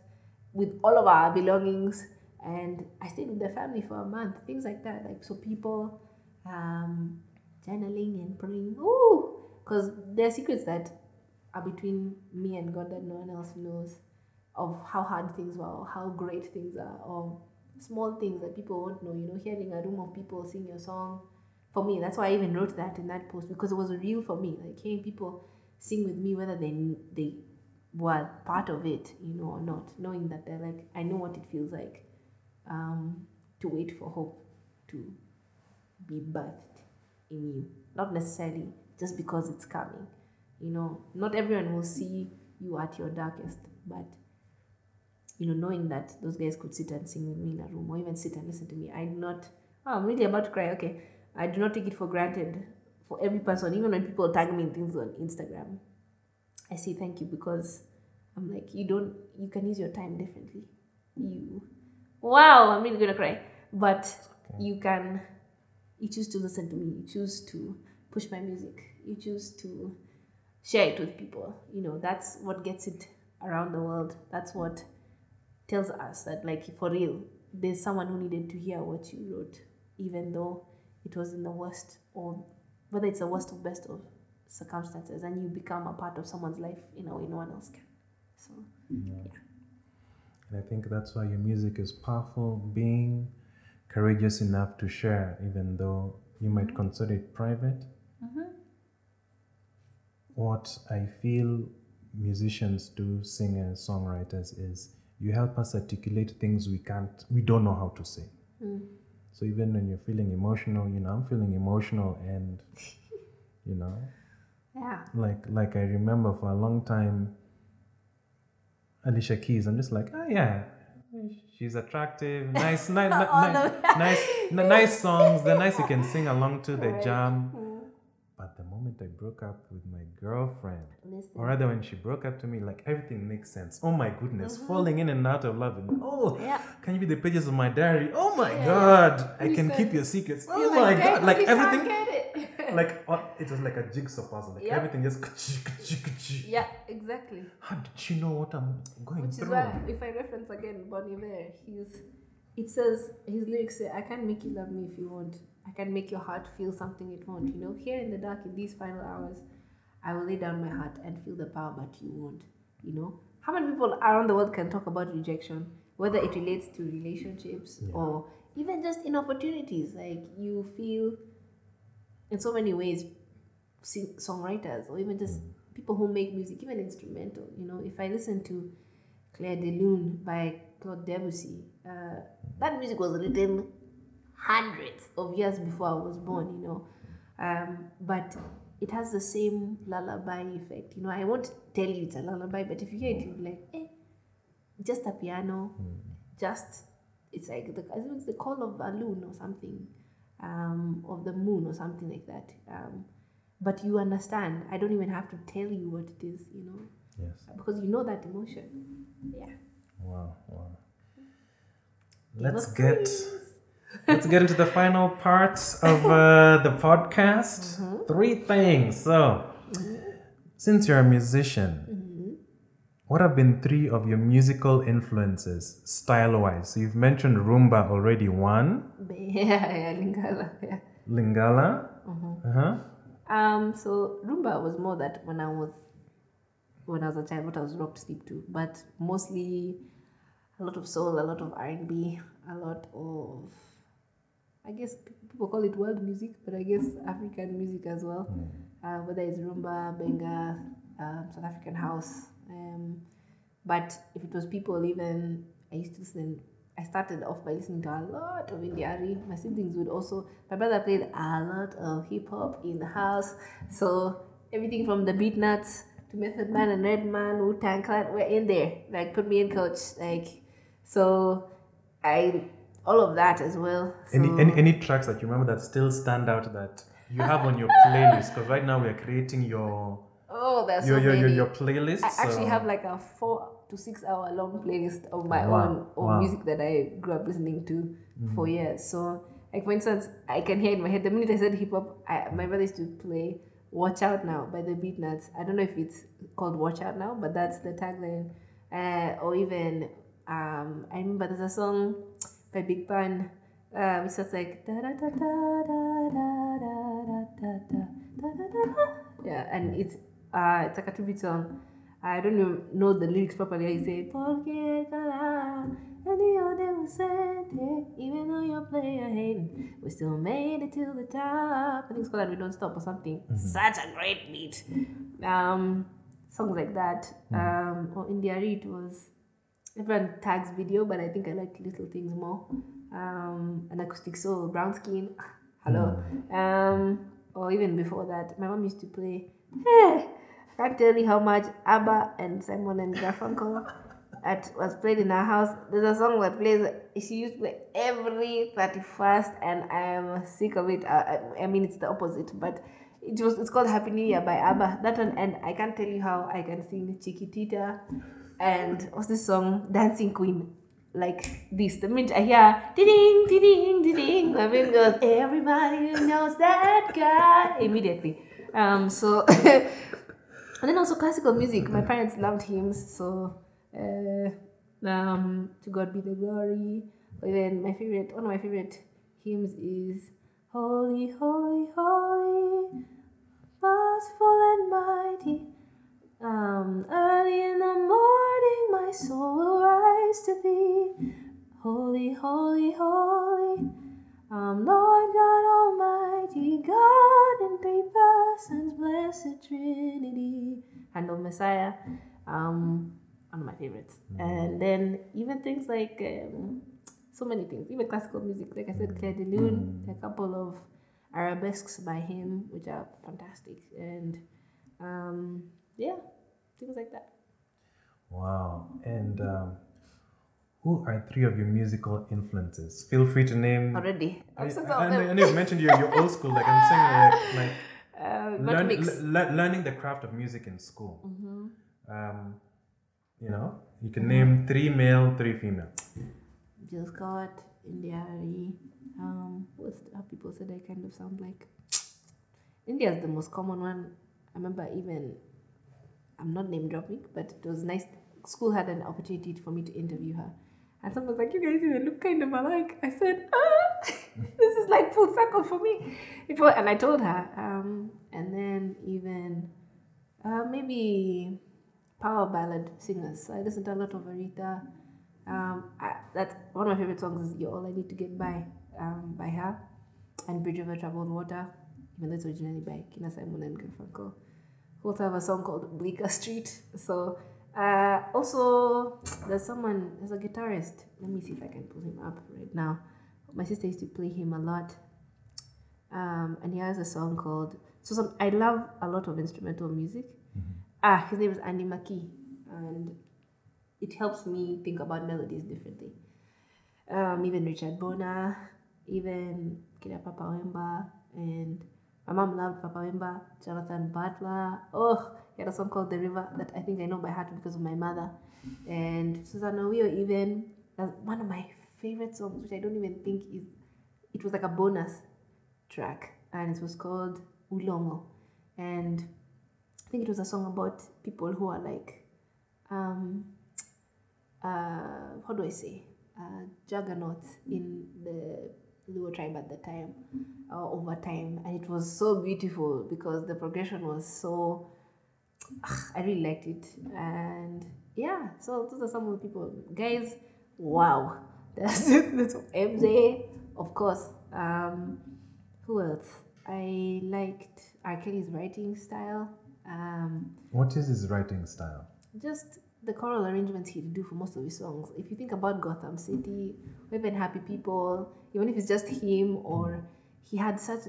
with all of our belongings and I stayed with the family for a month, things like that. Like so people um journaling and praying. Ooh, because there are secrets that are between me and God that no one else knows of how hard things were or how great things are or small things that people won't know, you know, hearing a room of people sing your song. For me, that's why I even wrote that in that post because it was real for me. Like hearing people sing with me, whether they they were part of it, you know, or not, knowing that they're like, I know what it feels like um, to wait for hope to be birthed in you. Not necessarily just because it's coming. You know, not everyone will see you at your darkest, but you know, knowing that those guys could sit and sing with me in a room or even sit and listen to me, I do not, oh, I'm really about to cry. Okay. I do not take it for granted for every person, even when people tag me in things on Instagram. I say thank you because I'm like, you don't, you can use your time differently. You, wow, I'm really gonna cry. But you can, you choose to listen to me, you choose to push my music, you choose to share it with people. You know, that's what gets it around the world. That's what tells us that, like, for real, there's someone who needed to hear what you wrote, even though it was in the worst or whether it's the worst or best of circumstances, and you become a part of someone's life in a way no one else can. So, yeah. And I think that's why your music is powerful, being courageous enough to share, even though you might mm-hmm. consider it private. Mm-hmm. What I feel musicians do, singers, songwriters, is you help us articulate things we can't, we don't know how to say. So even when you're feeling emotional, you know, I'm feeling emotional, and you know, Yeah. like like I remember for a long time, Alicia Keys. I'm just like, oh yeah, she's attractive, nice, nice, All nice, nice, nice songs. They're nice. You can sing along to the Right. jam. But the moment I broke up with my girlfriend, Listen. or rather when she broke up to me, like everything makes sense. Oh my goodness, falling in and out of love. And, oh, Mm-hmm. Yeah. can you be the pages of my diary? Oh my God, I can keep your secrets. Oh my like, God, like everything it. like uh, it was like a jigsaw puzzle. Like Yep. everything just. yeah, exactly. How did you know what I'm going Which is through? why, if I reference again Bon Iver, he's it says his lyrics say, "I can't make you love me if you won't. I can make your heart feel something it won't. You know, here in the dark, in these final hours, I will lay down my heart and feel the power, but you won't. You know, how many people around the world can talk about rejection, whether it relates to relationships or even just in opportunities? Like you feel, in so many ways, sing- songwriters or even just people who make music, even instrumental. You know, if I listen to Clair de Lune by Claude Debussy, uh, that music was written hundreds of years before I was born. You know, um, but it has the same lullaby effect. You know, I won't tell you it's a lullaby, but if you hear it, you'll be like, eh, just a piano, just it's like the I think it's the call of a loon or something, um, of the moon or something like that. Um, but you understand. I don't even have to tell you what it is, you know, Yes. because you know that emotion. Yeah. Wow. Wow. Let's get let's get into the final parts of uh, the podcast. Mm-hmm. Three things. So, since you're a musician, Mm-hmm. what have been three of your musical influences, style-wise? So you've mentioned rumba already. One, Yeah, yeah, Lingala. Yeah. Lingala. Mm-hmm. Uh huh. Um, so rumba was more that when I was when I was a child, what I was rocked to sleep to, but mostly a lot of soul, a lot of R and B, a lot of I guess people call it world music, but I guess African music as well. Uh, whether it's rumba, benga, um, South African house. Um, but if it was people, even I used to listen. I started off by listening to a lot of India.Arie. My siblings would also. My brother played a lot of hip hop in the house, so everything from the Beatnuts to Method Man and Redman, Wu Tang Clan were in there. Like put me in, coach. Like so, I all of that as well. Any, So- any any tracks that you remember that still stand out that you have on your playlist? Because right now we are creating your Oh, there's so your your, your, your playlist. I actually have like a four to six hour long playlist of my Wow, own of wow. music that I grew up listening to for Mm-hmm. years. So, like for instance, I can hear in my head the minute I said hip hop. My brother used to play "Watch Out Now" by the Beatnuts. I don't know if it's called "Watch Out Now," but that's the tagline. Uh, or even Um, I remember there's a song by Big Pun, uh, which starts like da da da da da da da da da da da da da. Yeah, and it's uh, it's like a tribute song. I don't even know the lyrics properly. I say, Porque cada año de ausente, even though you're player hating, we still made it to the top. I think it's called that We Don't Stop or something. Such a great beat. Um, songs like that. Um, or India.Arie was everyone tags video, but I think I like little things more. Um, an acoustic soul, brown skin, hello. Um, or even before that, my mom used to play. Hey, I can't tell you how much ABBA and Simon and Garfunkel that was played in our house. There's a song that plays. She used to play every thirty first, and I am sick of it. I, I- I mean, it's the opposite, but it was. It's called Happy New Year by ABBA. That one, and I can't tell you how I can sing Chiquitita, and what's this song? Dancing Queen. Like this, the minute I hear ding ding ding ding, my brain goes. Everybody knows that guy immediately. Um, so and then also classical music. My parents loved hymns, so uh, um, to God be the glory. But then my favorite, one of my favorite hymns is Holy, Holy, Holy, merciful and mighty. Um, early in the morning, my soul will rise to thee. Holy, holy, holy. Um, Lord God Almighty, God in three persons, blessed Trinity. And of Messiah, um, one of my favorites. And then even things like um, so many things, even classical music, like I said, Clair de Lune, a couple of arabesques by him, which are fantastic. And um, yeah, things like that. Wow. And um, who are three of your musical influences? Feel free to name. Already. I, I'm I, sorry. I know- I know you've mentioned your, your old school. Like I'm saying, like, like Uh, learn, mix. le- le- learning the craft of music in school. Um, you know, you can name three male, three female. Jill Scott, India Ari. Um, what's how people said I kind of sound like? India is the most common one. I remember even, I'm not name dropping, but it was nice. School had an opportunity for me to interview her. And someone was like, You guys even look kind of alike. I said, Ah, this is like full circle for me. Was, and I told her. Um, and then even uh, maybe power ballad singers. So I listen to a lot of Aretha. Um, I, that's one of my favorite songs is "You're All I Need to Get By" um, by her, and "Bridge Over Troubled Water," even though it's originally by Kina Simon and Garfunkel. Also have a song called "Bleecker Street." So uh, also there's someone, there's a guitarist. Let me see if I can pull him up right now. My sister used to play him a lot, um, and he has a song called. So some, I love a lot of instrumental music. Ah, his name is Andy McKee, and it helps me think about melodies differently. Um, even Richard Bona, even Kida Papa Wemba, and my mom loved Papa Wemba, Jonathan Butler. Oh, he had a song called The River that I think I know by heart because of my mother. And Suzanna Owiyo, even that's one of my favorite songs, which I don't even think is, it was like a bonus track, and it was called Ulongo. And I think it was a song about people who are like, um, uh, how do I say, uh, juggernauts in the Luo tribe at the time, or over time, and it was so beautiful because the progression was so. I really liked it, and yeah, so those are some of the people, guys. Wow, that's that's MJ, of course. Um, who else? I liked R. Kelly's writing style. Um, What is his writing style? just the choral arrangements he'd do for most of his songs. If you think about Gotham City, or even Happy People, even if it's just him or he had such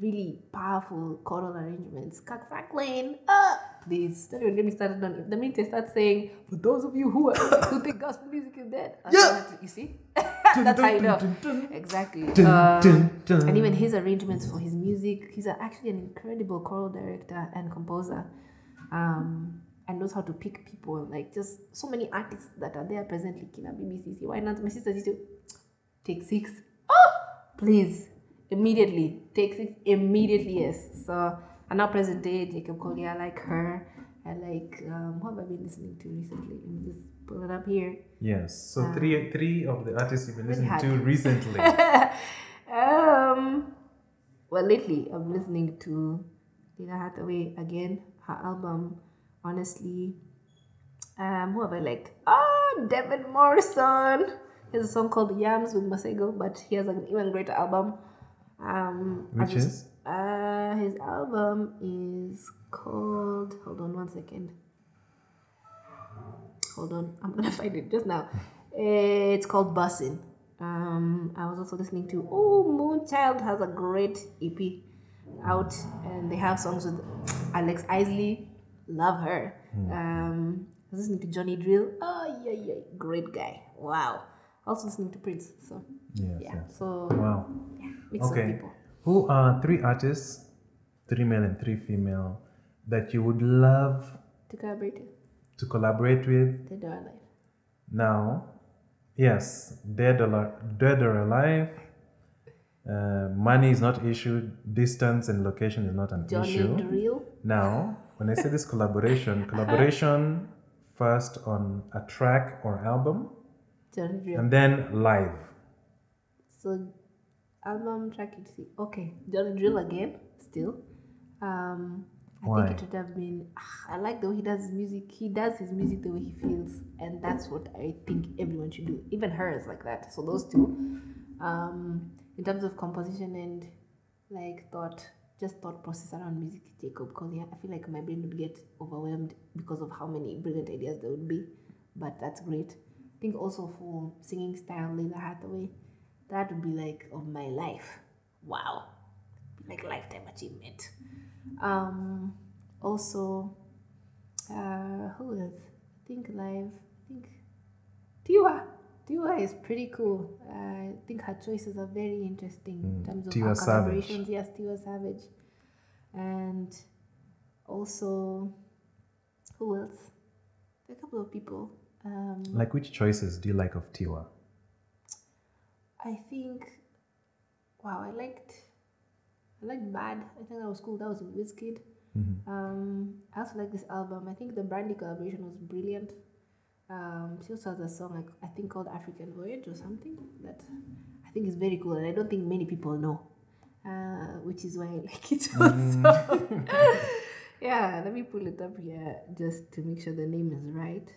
really powerful choral arrangements. Kirk Franklin, ah, please don't even get me started on it. The minute I start saying, for those of you who are, who think gospel music is dead, yeah, you see, that's how you know exactly. Uh, and even his arrangements for his music, he's actually an incredible choral director and composer. Um, and knows how to pick people. Like just so many artists that are there presently. Kina BBCC. Why not? My sisters used to take six. Oh, please, immediately Take 6. Immediately, yes. So and now present day, Jacob Collier, I like her. I like um, what have I been listening to recently? Let me just pull it up here. Yes. So three three of the artists you've been listening hard. to recently. Um, well, lately I've been listening to Lalah Hathaway again. Her album, honestly. Um, who have I liked? Oh, Devin Morrison. He has a song called Yams with Masego, but he has like an even greater album. Um, Which just- is? Uh, his album is called. Hold on one second. Hold on, I'm gonna find it just now. It's called Bussin'. Um, I was also listening to Oh Moonchild has a great EP out, and they have songs with Alex Isley. Love her. Um, I was listening to Johnny Drille. Oh yeah, yeah, great guy. Wow. Also listening to Prince. So Yes, yeah. yes. So Wow. mix of Okay. people. Who are three artists, three male and three female, that you would love To collaborate with, to collaborate with Dead or Alive. now? Yes, dead or, dead or alive. Uh, money is not issued. Distance and location is not an Johnny issue. Drille. Now, when I say this collaboration, collaboration first on a track or album, Drille. and then live. So album track see. Okay, Johnny Drille again, still. Um I Why? think it would have been ah, I like the way he does his music. He does his music the way he feels, and that's what I think everyone should do. Even her is like that. So those two. Um in terms of composition and like thought just thought process around music, Jacob Collier. I feel like my brain would get overwhelmed because of how many brilliant ideas there would be. But that's great. I think also for singing style, Lalah Hathaway, that would be like of my life. Wow. Like lifetime achievement. Um also uh who else? I think live I think Tiwa. Tiwa is pretty cool. Uh, I think her choices are very interesting in terms of Tiwa her Savage. collaborations. Yes, Tiwa Savage. And also who else? A couple of people. Um Like, which choices do you like of Tiwa? I think, wow, I liked, I liked Bad. I think that was cool. That was Wizkid. Um, I also like this album. I think the Brandy collaboration was brilliant. Um, she also has a song like, I think called African Voyage or something that I think is very cool, and I don't think many people know, uh, which is why I like it also. yeah, let me pull it up here just to make sure the name is right.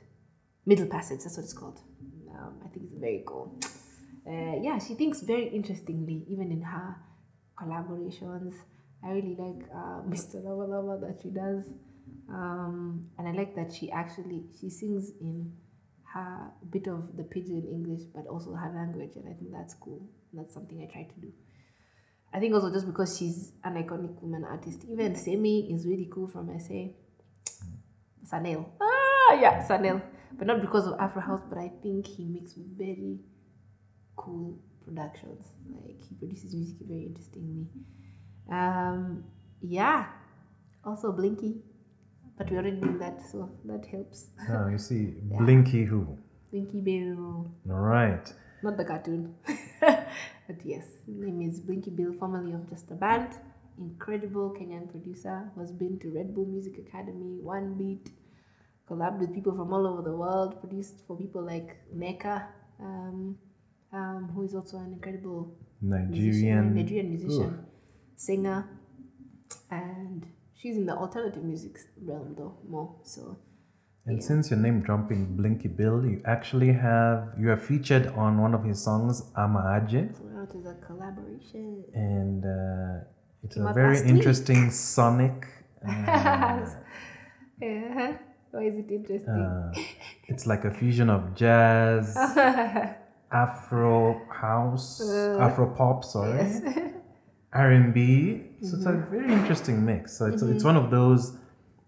Middle Passage, that's what it's called. Um, I think it's very cool. Uh, yeah, she thinks very interestingly, even in her collaborations. I really like uh, Mr. Lava Lava that she does, um, and I like that she actually she sings in her bit of the pidgin English, but also her language, and I think that's cool. That's something I try to do. I think also just because she's an iconic woman artist. Even Semi is really cool from SA. Sun-EL. Ah, yeah, Sun-EL. But not because of Afro House, but I think he makes very cool productions. Like he produces music very interestingly. Um, yeah. Also Blinky, but we already did that, so that helps. Oh, you see, Blinky who? Blinky Bill, All right. not the cartoon, but yes, name is Blinky Bill, formerly of Just a Band. Incredible Kenyan producer who has been to Red Bull Music Academy, One Beat, collabed with people from all over the world, produced for people like Nneka, um, um, who is also an incredible Nigerian. musician, Nigerian musician, singer, and she's in the alternative music realm though more. So And since your name dropping Blinky Bill, you actually have you are featured on one of his songs, Ama Aje, well, it is a collaboration. and uh, it's Came a very last week. interesting sonic. Uh, Yeah. Why is it interesting? uh, it's like a fusion of jazz, Afro house, Uh, Afro pop, sorry, R and B. So it's a Mm-hmm. very interesting mix. So it's it's one of those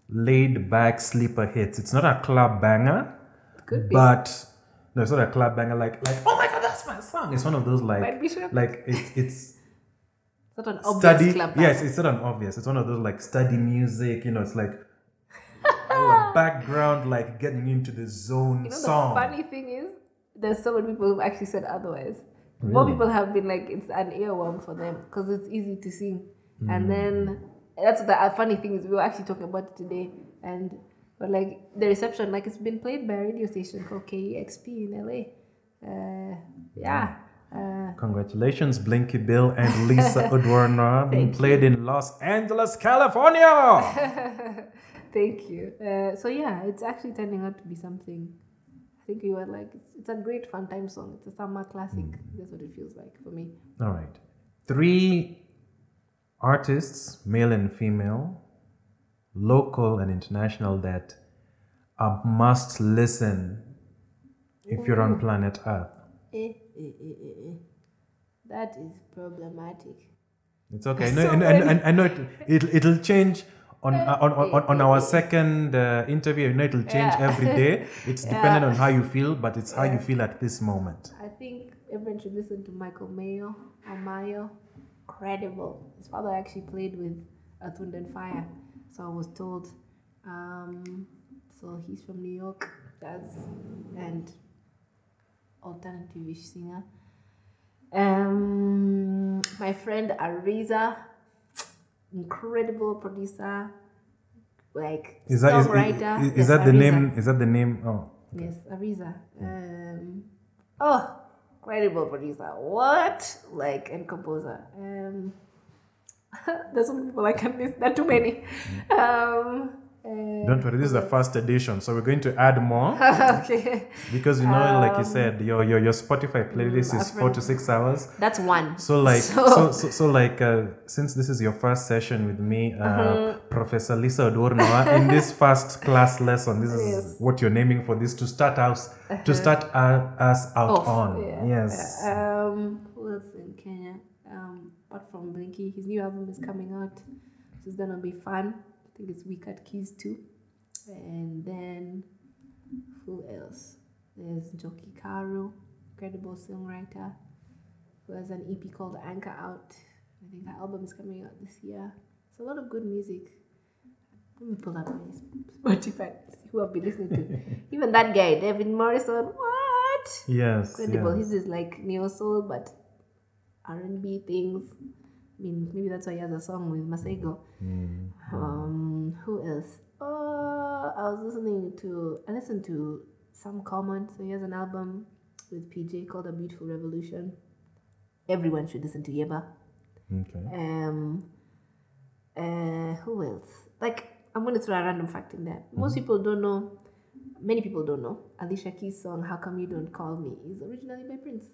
laid back sleeper hits. It's not a club banger, Could be. but no, it's not a club banger. Like like oh my god, that's my song. It's one of those like like it's it's It's not an obvious study. club Yes, it's not an obvious. It's one of those like study music. You know, it's like background like getting into the zone You know, song. the funny thing is, there's so many people who've actually said otherwise. More people have been like, it's an earworm for them because it's easy to sing. Hmm. And then that's the funny thing is, we were actually talking about it today. And but like the reception, like it's been played by a radio station called KEXP in LA. Uh, yeah. Uh, Congratulations, Blinky Bill and Lisa Oduor Noah, being played in Los Angeles, California. thank you. Uh, so yeah, it's actually turning out to be something. I think you were like, it's, it's a great fun time song. It's a summer classic. That's what it feels like for me. All right. Three artists, male and female, local and international, that are must listen if you're on planet Earth. Eh, eh, eh, eh, eh. That is problematic. It's okay. No, and, and, and I know it, it, it'll change on, uh, on, on, on our second uh, interview. I know it'll change Yeah. every day. It's dependent on how you feel, but it's how you feel at this moment. I think everyone should listen to Michael Mayo or Mayo. Credible. His father actually played with Earth, Wind and Fire, so I was told. Um, so he's from New York, jazz and alternative singer. Um, my friend Ariza, incredible producer, like Is that, is, songwriter. is, is Yes, that the name? Is that the name? Oh, Yes, Ariza. Um, oh, incredible producer. What? Like, and composer. Um, there's so many people I can list. There are too many. Um, uh, don't worry. This is the first edition, so we're going to add more. okay. Because you know, like Um, you said, your your, your Spotify playlist is four to six hours. That's one. So like So- so so, so, like uh, since this is your first session with me, uh, Uh-huh. Professor Lisa Oduor Noah, in this first class lesson, this is Yes. what you're naming for this to start us to start uh, us out Off, on. yeah. Yes. Um, who else in Kenya? Um, apart from Blinky, his new album is coming out. So it's gonna be fun. Think it's Week at Keys too. And then who else? There's Njoki Karu, incredible songwriter, who has an EP called Anchor Out. I think her album is coming out this year. It's a lot of good music. Let me pull up my Spotify, see who I've been listening to. Even that guy, Devin Morrison. What? yes. incredible. yes. His is like neo soul, but R and B things. I mean, maybe that's why he has a song with Masego. Um, who else? Uh, I was listening to. I listened to some Common. So he has an album with PJ called A Beautiful Revolution. Everyone should listen to Yeba. Okay. Um, uh, who else? Like, I'm going to throw a random fact in there. Most people don't know, many people don't know, Alicia Keys' song, How Come You Don't Call Me, is originally by Prince.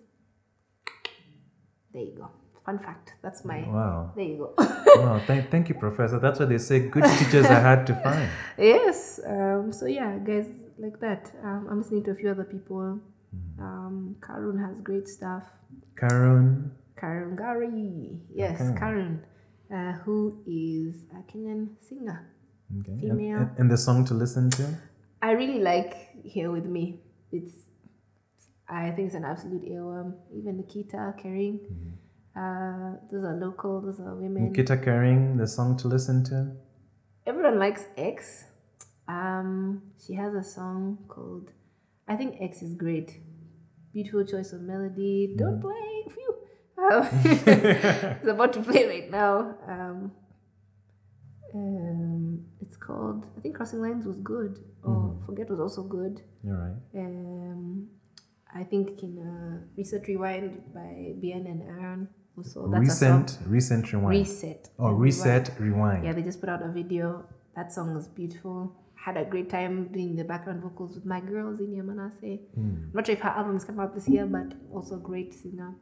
There you go. Fun fact. That's my. Wow. There you go. wow. Thank, thank you, Professor. That's what they say. Good teachers are hard to find. yes. Um, so, yeah, guys, like that. Um, I'm listening to a few other people. Um, Karun has great stuff. Karun. Karun Gari. Yes, Okay. Karun, uh, who is a Kenyan singer. Okay. Female. and, and the song to listen to? I really like Here With Me. It's, I think it's an absolute earworm. Even Nikita Kering. Uh, those are local, those are women. Nikita Kering, the song to listen to? Everyone likes X. Um, she has a song called, I think X is great. Beautiful choice of melody. Don't play. Phew. Um, it's about to play right now. Um, um, it's called, I think Crossing Lines was good. Or Forget was also good. You're right. Um, I think in uh, Reset Rewind by Bien and Aaron. Also, that's recent, recent rewind. Reset. Oh, reset, rewind. Yeah, they just put out a video. That song is beautiful. Had a great time doing the background vocals with my girl Xenia Manasseh. I'm not sure if her album's come out this year, but also great singer,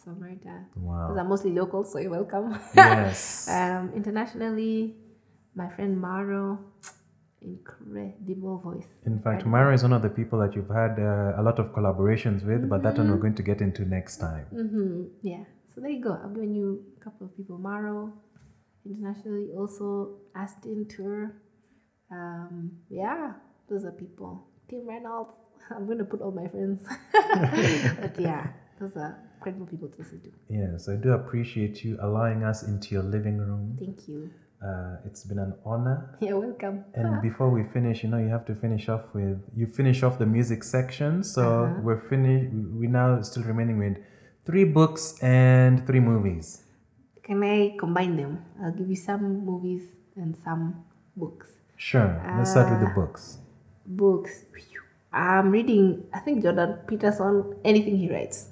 songwriter. Wow. Those are mostly local, so you're welcome. Yes. um, internationally, my friend Maro, incredible voice. In fact, Mara is one of the people that you've had uh, a lot of collaborations with, but that one we're going to get into next time. Mm-hmm. Yeah. So there you go. I've given you a couple of people. Maro, internationally, also Aston Tour. Um, yeah, those are people. Tim Reynolds. I'm going to put all my friends. but yeah, those are incredible people to listen to. Yes, I do appreciate you allowing us into your living room. Thank you. Uh, it's been an honor. You're welcome. And before we finish, you know, you have to finish off with you finish off the music section. So Uh-huh. we're finished. We now still remaining with three books and three movies. Can I combine them? I'll give you some movies and some books. Sure. Let's start with the Uh, books. books. I'm reading, I think Jordan Peterson, anything he writes.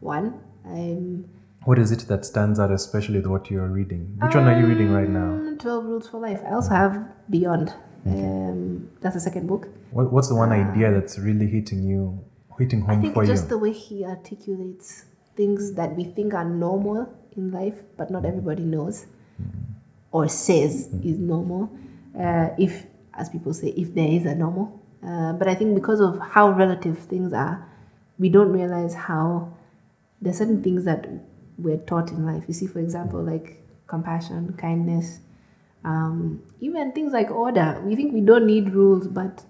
One. I'm What is it that stands out, especially with what you're reading? Which one are you reading right now? um, 12 Rules for Life. I also have Beyond. Um, that's the second book. What, what's the one idea that's really hitting you, hitting home for you? I think just the way he articulates things that we think are normal in life, but not everybody knows or says is normal. Uh, if, as people say, if there is a normal. Uh, but I think because of how relative things are, we don't realize how there are certain things that we're taught in life. You see, for example, like compassion, kindness, um, even things like order. We think we don't need rules, but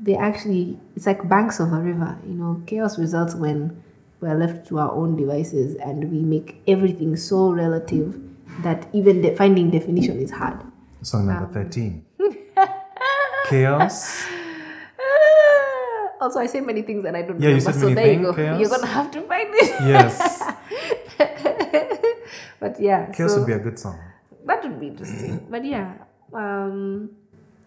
they actually it's like banks of a river you know chaos results when we're left to our own devices and we make everything so relative that even de- finding definition is hard Song number um, 13. Chaos. also i say many things and i don't Yeah, you remember said so many there you go chaos. you're gonna have to find it Yes. but yeah Chaos so would be a good song. that would be interesting but yeah um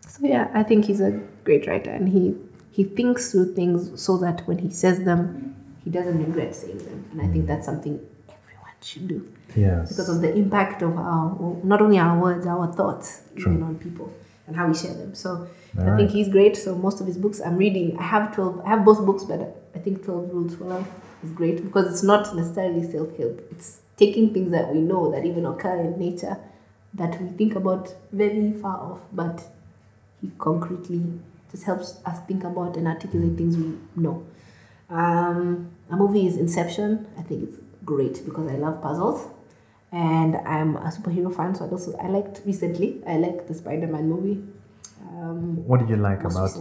so yeah i think he's a great writer and he he thinks through things so that when he says them he doesn't regret saying them. And i think mm. that's something everyone should do. Yes. because of the impact of our not only our words our thoughts even on people and how we share them. So i think he's great. So most of his books i'm reading i have 12 i have both books but i think 12 rules for life is great because it's not necessarily self-help. It's taking things that we know that even occur in nature that we think about very far off but he concretely just helps us think about and articulate things we know um, a movie is Inception. I think it's great because I love puzzles, and I'm a superhero fan. So I also I liked recently. I liked the Spider-Man movie. Um, What do you like about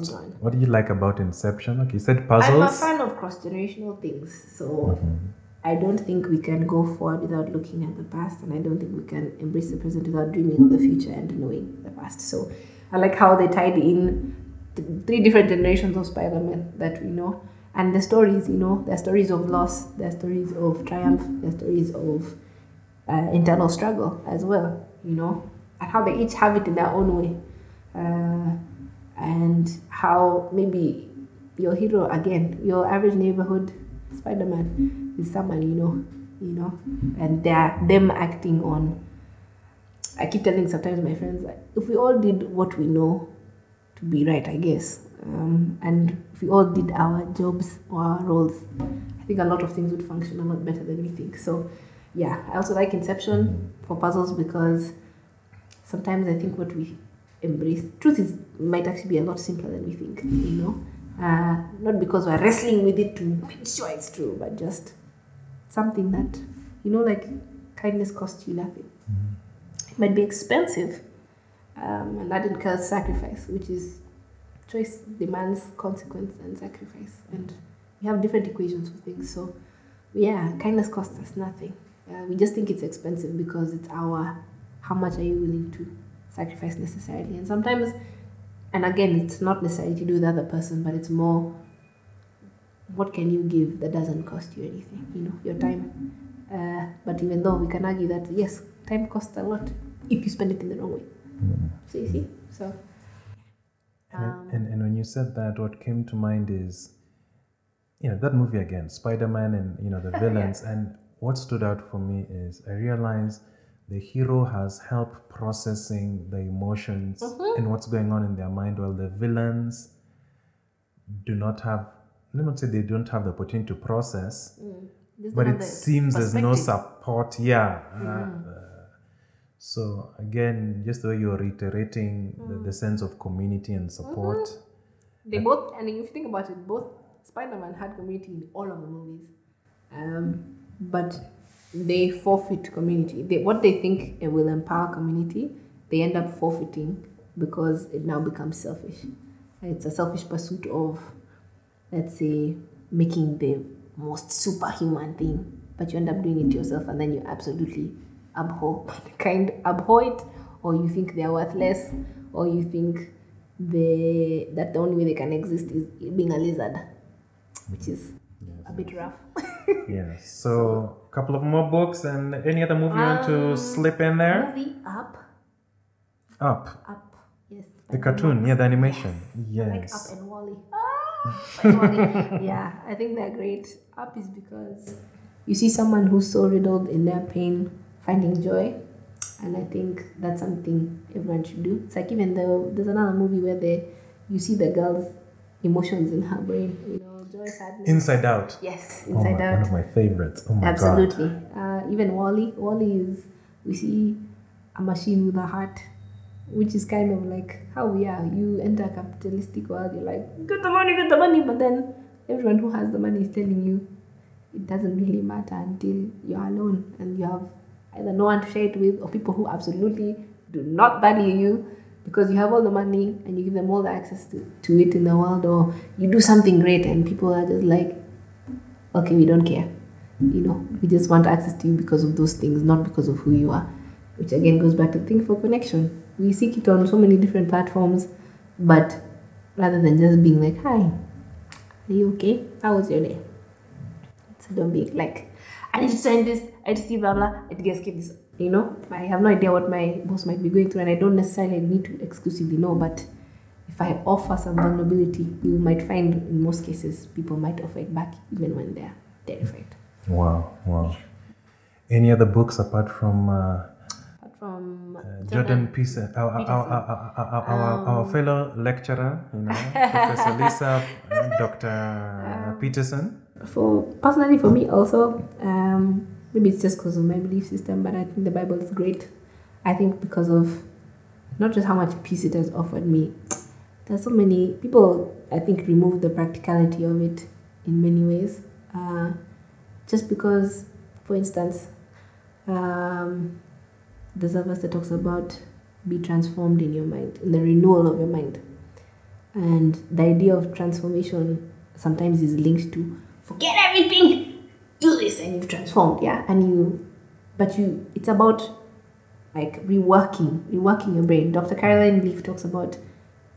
what do you like about Inception? Okay, you said puzzles. I'm a fan of cross-generational things, so I don't think we can go forward without looking at the past, and I don't think we can embrace the present without dreaming of the future and knowing the past. So I like how they tied in th- three different generations of Spider-Man that we know, and the stories. You know, their stories of loss, their stories of triumph, their stories of uh, internal struggle as well. You know, and how they each have it in their own way, uh, and how maybe your hero again, your average neighborhood Spider-Man is someone you know, you know, and they're them acting on. I keep telling sometimes my friends like, if we all did what we know to be right, I guess, um, and if we all did our jobs or our roles, I think a lot of things would function a lot better than we think. So, yeah, I also like Inception for puzzles because sometimes I think what we embrace, truth is, might actually be a lot simpler than we think, you know. Uh, not because we're wrestling with it to make sure it's true, but just something that, you know, like kindness costs you nothing. It might be expensive, um, and that incurs sacrifice, which is choice demands consequence and sacrifice, and we have different equations for things. So, yeah, kindness costs us nothing. Uh, we just think it's expensive because it's our. How much are you willing to sacrifice necessarily? And sometimes, and again, it's not necessarily to do the other person, but it's more. What can you give that doesn't cost you anything? You know, your time. Uh, but even though we can argue that yes, time costs a lot if you spend it in the wrong way. So you see, so And, and and when you said that, what came to mind is, you know, that movie again, Spider-Man, and you know the villains. And what stood out for me is I realized the hero has help processing the emotions and what's going on in their mind, while the villains do not have. Let me not say they don't have the opportunity to process, There's but it seems there's no support. Yeah. uh, so again, just the way you're reiterating the, the sense of community and support. They both, and if you think about it, both Spider-Man had community in all of the movies, um, but they forfeit community. They, what they think it will empower community, they end up forfeiting because it now becomes selfish. It's a selfish pursuit of, let's say, making the most superhuman thing, but you end up doing it yourself, and then you absolutely abhor kind abhor it, or you think they are worthless, or you think they that the only way they can exist is being a lizard, which is a bit rough. Yes. So, a couple of more books and any other movie you want to Um, slip in there? Movie up, Up. up, yes. The cartoon, yeah, the animation. Like Yes. Up and Wally. Ah, like Wally. yeah, I think they're great. Up is because you see someone who's so riddled in their pain finding joy. And I think that's something everyone should do. It's like even though there's another movie where they you see the girl's emotions in her brain, you know, joy, sadness. Inside Out. yes, Oh my, inside one of my favorites. Oh my god. Absolutely. Uh, even Wally. Wally is we see a machine with a heart, which is kind of like how we are. You enter a capitalistic world, you're like, get the money, get the money, but then everyone who has the money is telling you it doesn't really matter until you're alone and you have either no one to share it with or people who absolutely do not value you because you have all the money and you give them all the access to, to it in the world or you do something great and people are just like okay, we don't care. You know, we just want access to you because of those things, not because of who you are. Which again goes back to the thing for connection. We seek it on so many different platforms, but rather than just being like, "Hi, are you okay? How was your day?" So don't be like, "I need to send this. I need to see blah blah. I get skip this." You know, I have no idea what my boss might be going through, and I don't necessarily need to exclusively know, but if I offer some vulnerability, you might find in most cases people might offer it back even when they're terrified. Wow, wow. Any other books apart from uh, from Jordan Peterson, our, our, our, our, our, our fellow lecturer, you know, Professor Lisa, uh, Dr. Peterson. For personally, for me also, um, maybe it's just because of my belief system, but I think the Bible is great. I think because of not just how much peace it has offered me. There's so many people. I think remove the practicality of it in many ways. Uh, just because, for instance, um, there's a verse that talks about be transformed in your mind, in the renewal of your mind. And the idea of transformation sometimes is linked to forget everything, do this, and you've transformed, yeah. And you, but you, it's about like reworking, reworking your brain. Dr. Caroline Leaf talks about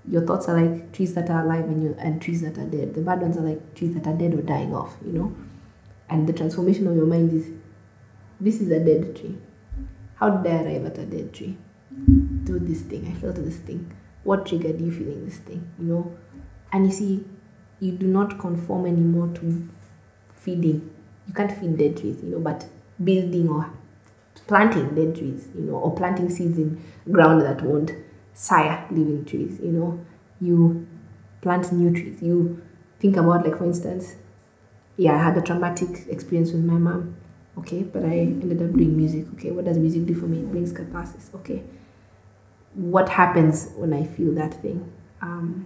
your thoughts are like trees that are alive and you and trees that are dead. The bad ones are like trees that are dead or dying off, you know. And the transformation of your mind is this is a dead tree. How did I arrive at a dead tree? Do this thing. I felt this thing. What triggered you feeling this thing? You know? And you see, you do not conform anymore to feeding. You can't feed dead trees, you know, but building or planting dead trees, you know, or planting seeds in ground that won't sire living trees, you know. You plant new trees. You think about, like, for instance, yeah, I had a traumatic experience with my mom. Okay, but I ended up doing music. Okay, what does music do for me? It brings catharsis. Okay, what happens when I feel that thing? Um,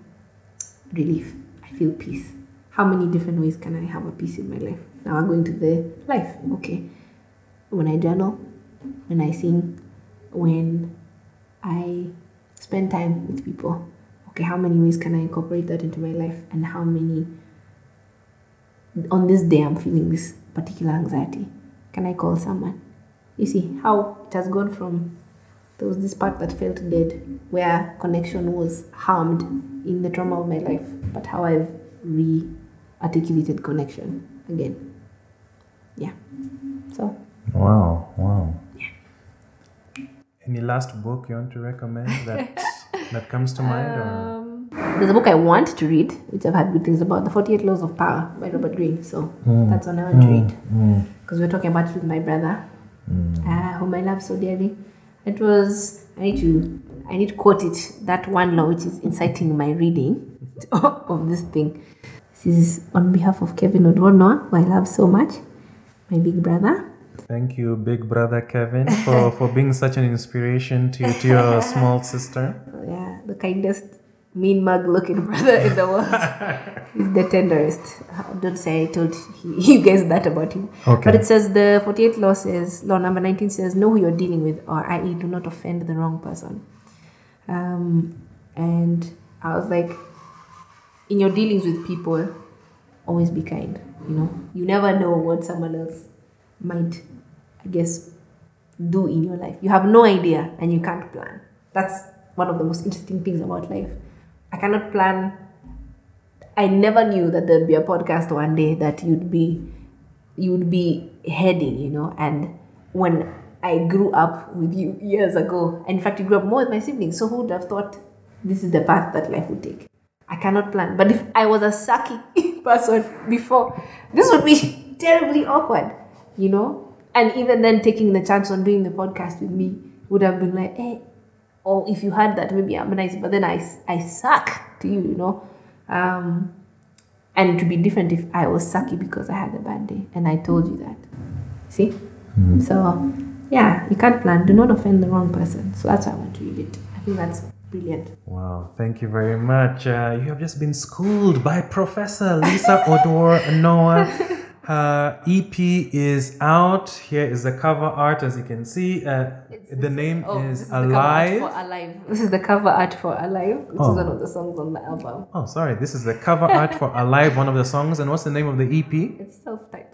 relief. I feel peace. How many different ways can I have a peace in my life? Now I'm going to the life. Okay, when I journal, when I sing, when I spend time with people. Okay, how many ways can I incorporate that into my life? And how many on this day I'm feeling this particular anxiety. Can I call someone? You see how it has gone from there was this part that felt dead where connection was harmed in the trauma of my life, but how I've re articulated connection again. Yeah. So Wow, wow. Yeah. Any last book you want to recommend that that comes to mind? Or? um, there's a book I want to read, which I've had good things about, The 48 Laws of Power by Robert Greene. So that's one I want to read. Because we are talking about it with my brother, uh, whom I love so dearly. It was, I need to, I need to quote it, that one law which is inciting my reading of this thing. This is on behalf of Kevin Odwono, who I love so much, my big brother. Thank you, big brother Kevin, for, for being such an inspiration to, to your small sister. Yeah, the kindest, mean mug looking brother in the world. He's the tenderest. Don't say I told you guys that about him. Okay. But it says the 48 law says, law number 19 says, know who you're dealing with, or i.e., do not offend the wrong person. Um, and I was like, in your dealings with people, always be kind. You know, you never know what someone else might, I guess, do in your life. You have no idea and you can't plan. That's one of the most interesting things about life. I cannot plan. I never knew that there'd be a podcast one day that you'd be you'd be heading, you know, and when I grew up with you years ago, and in fact you grew up more with my siblings, so who would have thought this is the path that life would take. I cannot plan. But if I was a sucky person before, this would be terribly awkward, you know? And even then, taking the chance on doing the podcast with me would have been like, hey, or if you had that, maybe I'm nice, but then I, I suck to you, you know? Um, and it would be different if I was sucky because I had a bad day and I told you that. See? So, yeah, you can't plan. Do not offend the wrong person. So that's why I want to read it. I think that's brilliant. Wow, thank you very much. Uh, you have just been schooled by Professor Lisa Oduor Noah. Her EP is out. Here is the cover art, as you can see. Uh, the name Oh, is this the cover art Alive. for Alive. This is the cover art for Alive, which Oh. is one of the songs on the album. Oh, sorry. This is the cover art for Alive, one of the songs. And what's the name of the EP? It's self-titled.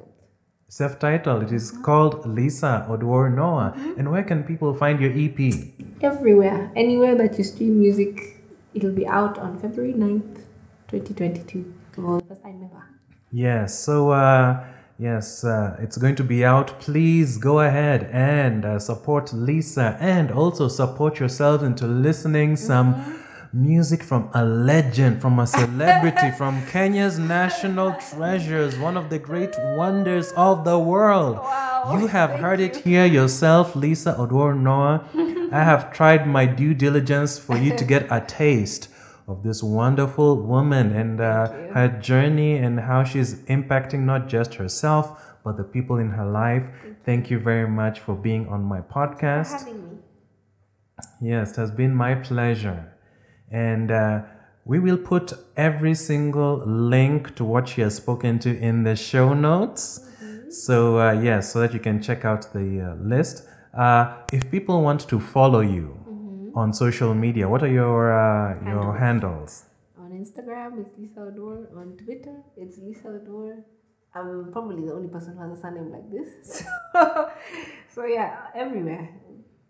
Self-titled. It is called Lisa Oduor Noah. And where can people find your EP? Everywhere, anywhere that you stream music, it'll be out on February 9th, 2022. For the first time ever. Yes. So, uh, yes, uh, it's going to be out. Please go ahead and uh, support Lisa and also support yourselves into listening some music from a legend, from a celebrity, from Kenya's national treasures, one of the great wonders of the world. You have heard it here yourself, Lisa Oduor Noah. I have tried my due diligence for you to get a taste of this wonderful woman and uh, her journey and how she's impacting not just herself but the people in her life. Thank you very much for being on my podcast. Having me. Yes, it has been my pleasure. And uh, we will put every single link to what she has spoken to in the show notes. So, uh, yes, so that you can check out the uh, list. Uh, if people want to follow you on social media, what are your, uh, your handles? On Instagram, it's Lisa Oduor. On Twitter, it's Lisa Oduor. I'm probably the only person who has a surname like this. So, so yeah, everywhere.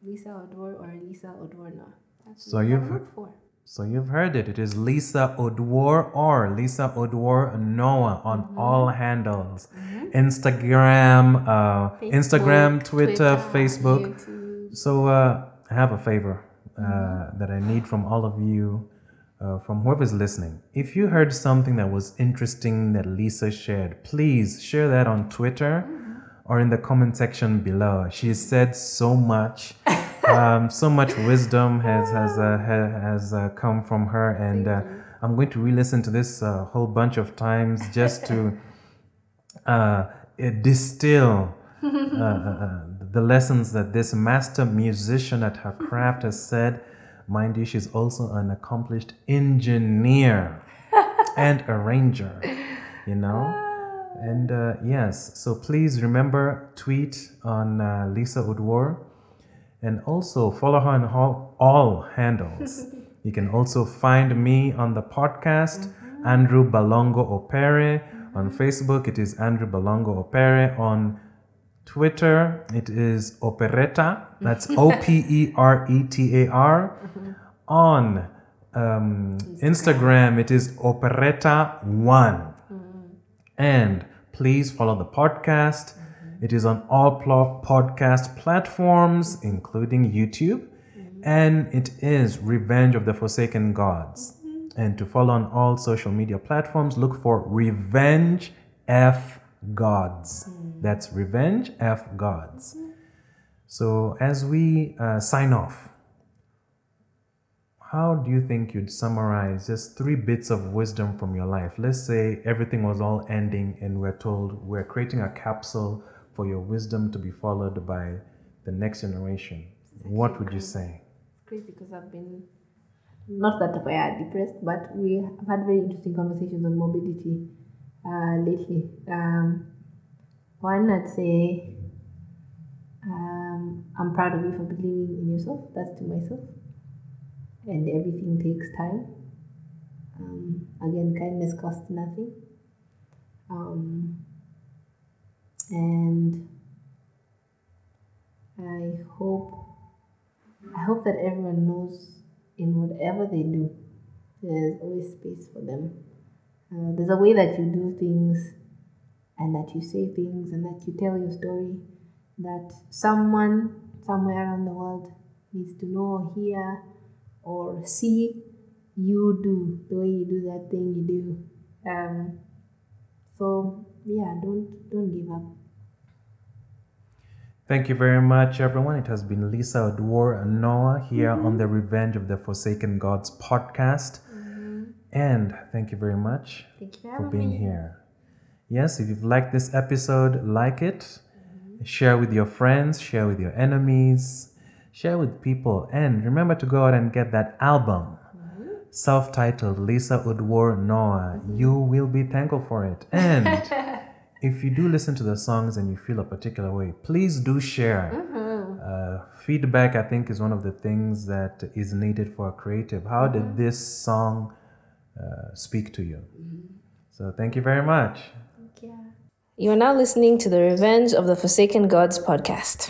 Lisa Oduor or Lisa Oduor Noah. That's So what you've- for. So you've heard it. It is Lisa Oduor or Lisa Oduor Noah on all handles. Instagram, uh, Instagram, Twitter, Twitter, Facebook. YouTube. So uh, I have a favor uh, that I need from all of you, uh, from whoever's listening. If you heard something that was interesting that Lisa shared, please share that on Twitter or in the comment section below. She said so much. um, so much wisdom has has uh, has uh, come from her, and uh, I'm going to re-listen to this a whole bunch of times just to uh, uh, distill uh, uh, uh, the lessons that this master musician at her craft has said. Mind you, she's also an accomplished engineer and arranger, you know? And uh, yes, so please remember tweet on uh, Lisa Oduor and also follow her on all, all handles. you can also find me on the podcast, mm-hmm. Andrew Balongo Opere. Mm-hmm. On Facebook, it is Andrew Balongo Opere. On Twitter, it is Operetta. That's O P E R E T A R. Mm-hmm. On um, Instagram, it is Operetta1. And please follow the podcast. It is on all pl- podcast platforms, including YouTube. And it is Revenge of the Forsaken Gods. Mm-hmm. And to follow on all social media platforms, look for Revenge F Gods. Mm. That's Revenge F Gods. Mm-hmm. So as we uh, sign off, how do you think you'd summarize just three bits of wisdom from your life? Let's say everything was all ending and we're told we're creating a capsule for your wisdom to be followed by the next generation. What would you say? It's crazy because I've been not that we are depressed, but we have had very interesting conversations on mobility uh, lately. Um, one, I'd say um, I'm proud of you for believing in yourself. That's to myself, and everything takes time. Um, again, kindness costs nothing. Um, and I hope I hope that everyone knows in whatever they do, there's always space for them. Uh, there's a way that you do things and that you say things and that you tell your story that someone somewhere around the world needs to know or hear or see you do the way you do that thing you do. Um, so yeah, don't don't give up. Thank you very much, everyone. It has been Lisa Oduor and Noah here on mm-hmm. the Revenge of the Forsaken Gods podcast. Mm-hmm. And thank you very much you for for being me. here. Yes, if you've liked this episode, like it, mm-hmm. share with your friends, share with your enemies, share with people, and remember to go out and get that album. Self titled Lisa Oduor Noah. You will be thankful for it. And if you do listen to the songs and you feel a particular way, please do share. Uh, feedback, I think, is one of the things that is needed for a creative. How did this song uh, speak to you? So, thank you very much. Thank you. You are now listening to the Revenge of the Forsaken Gods podcast.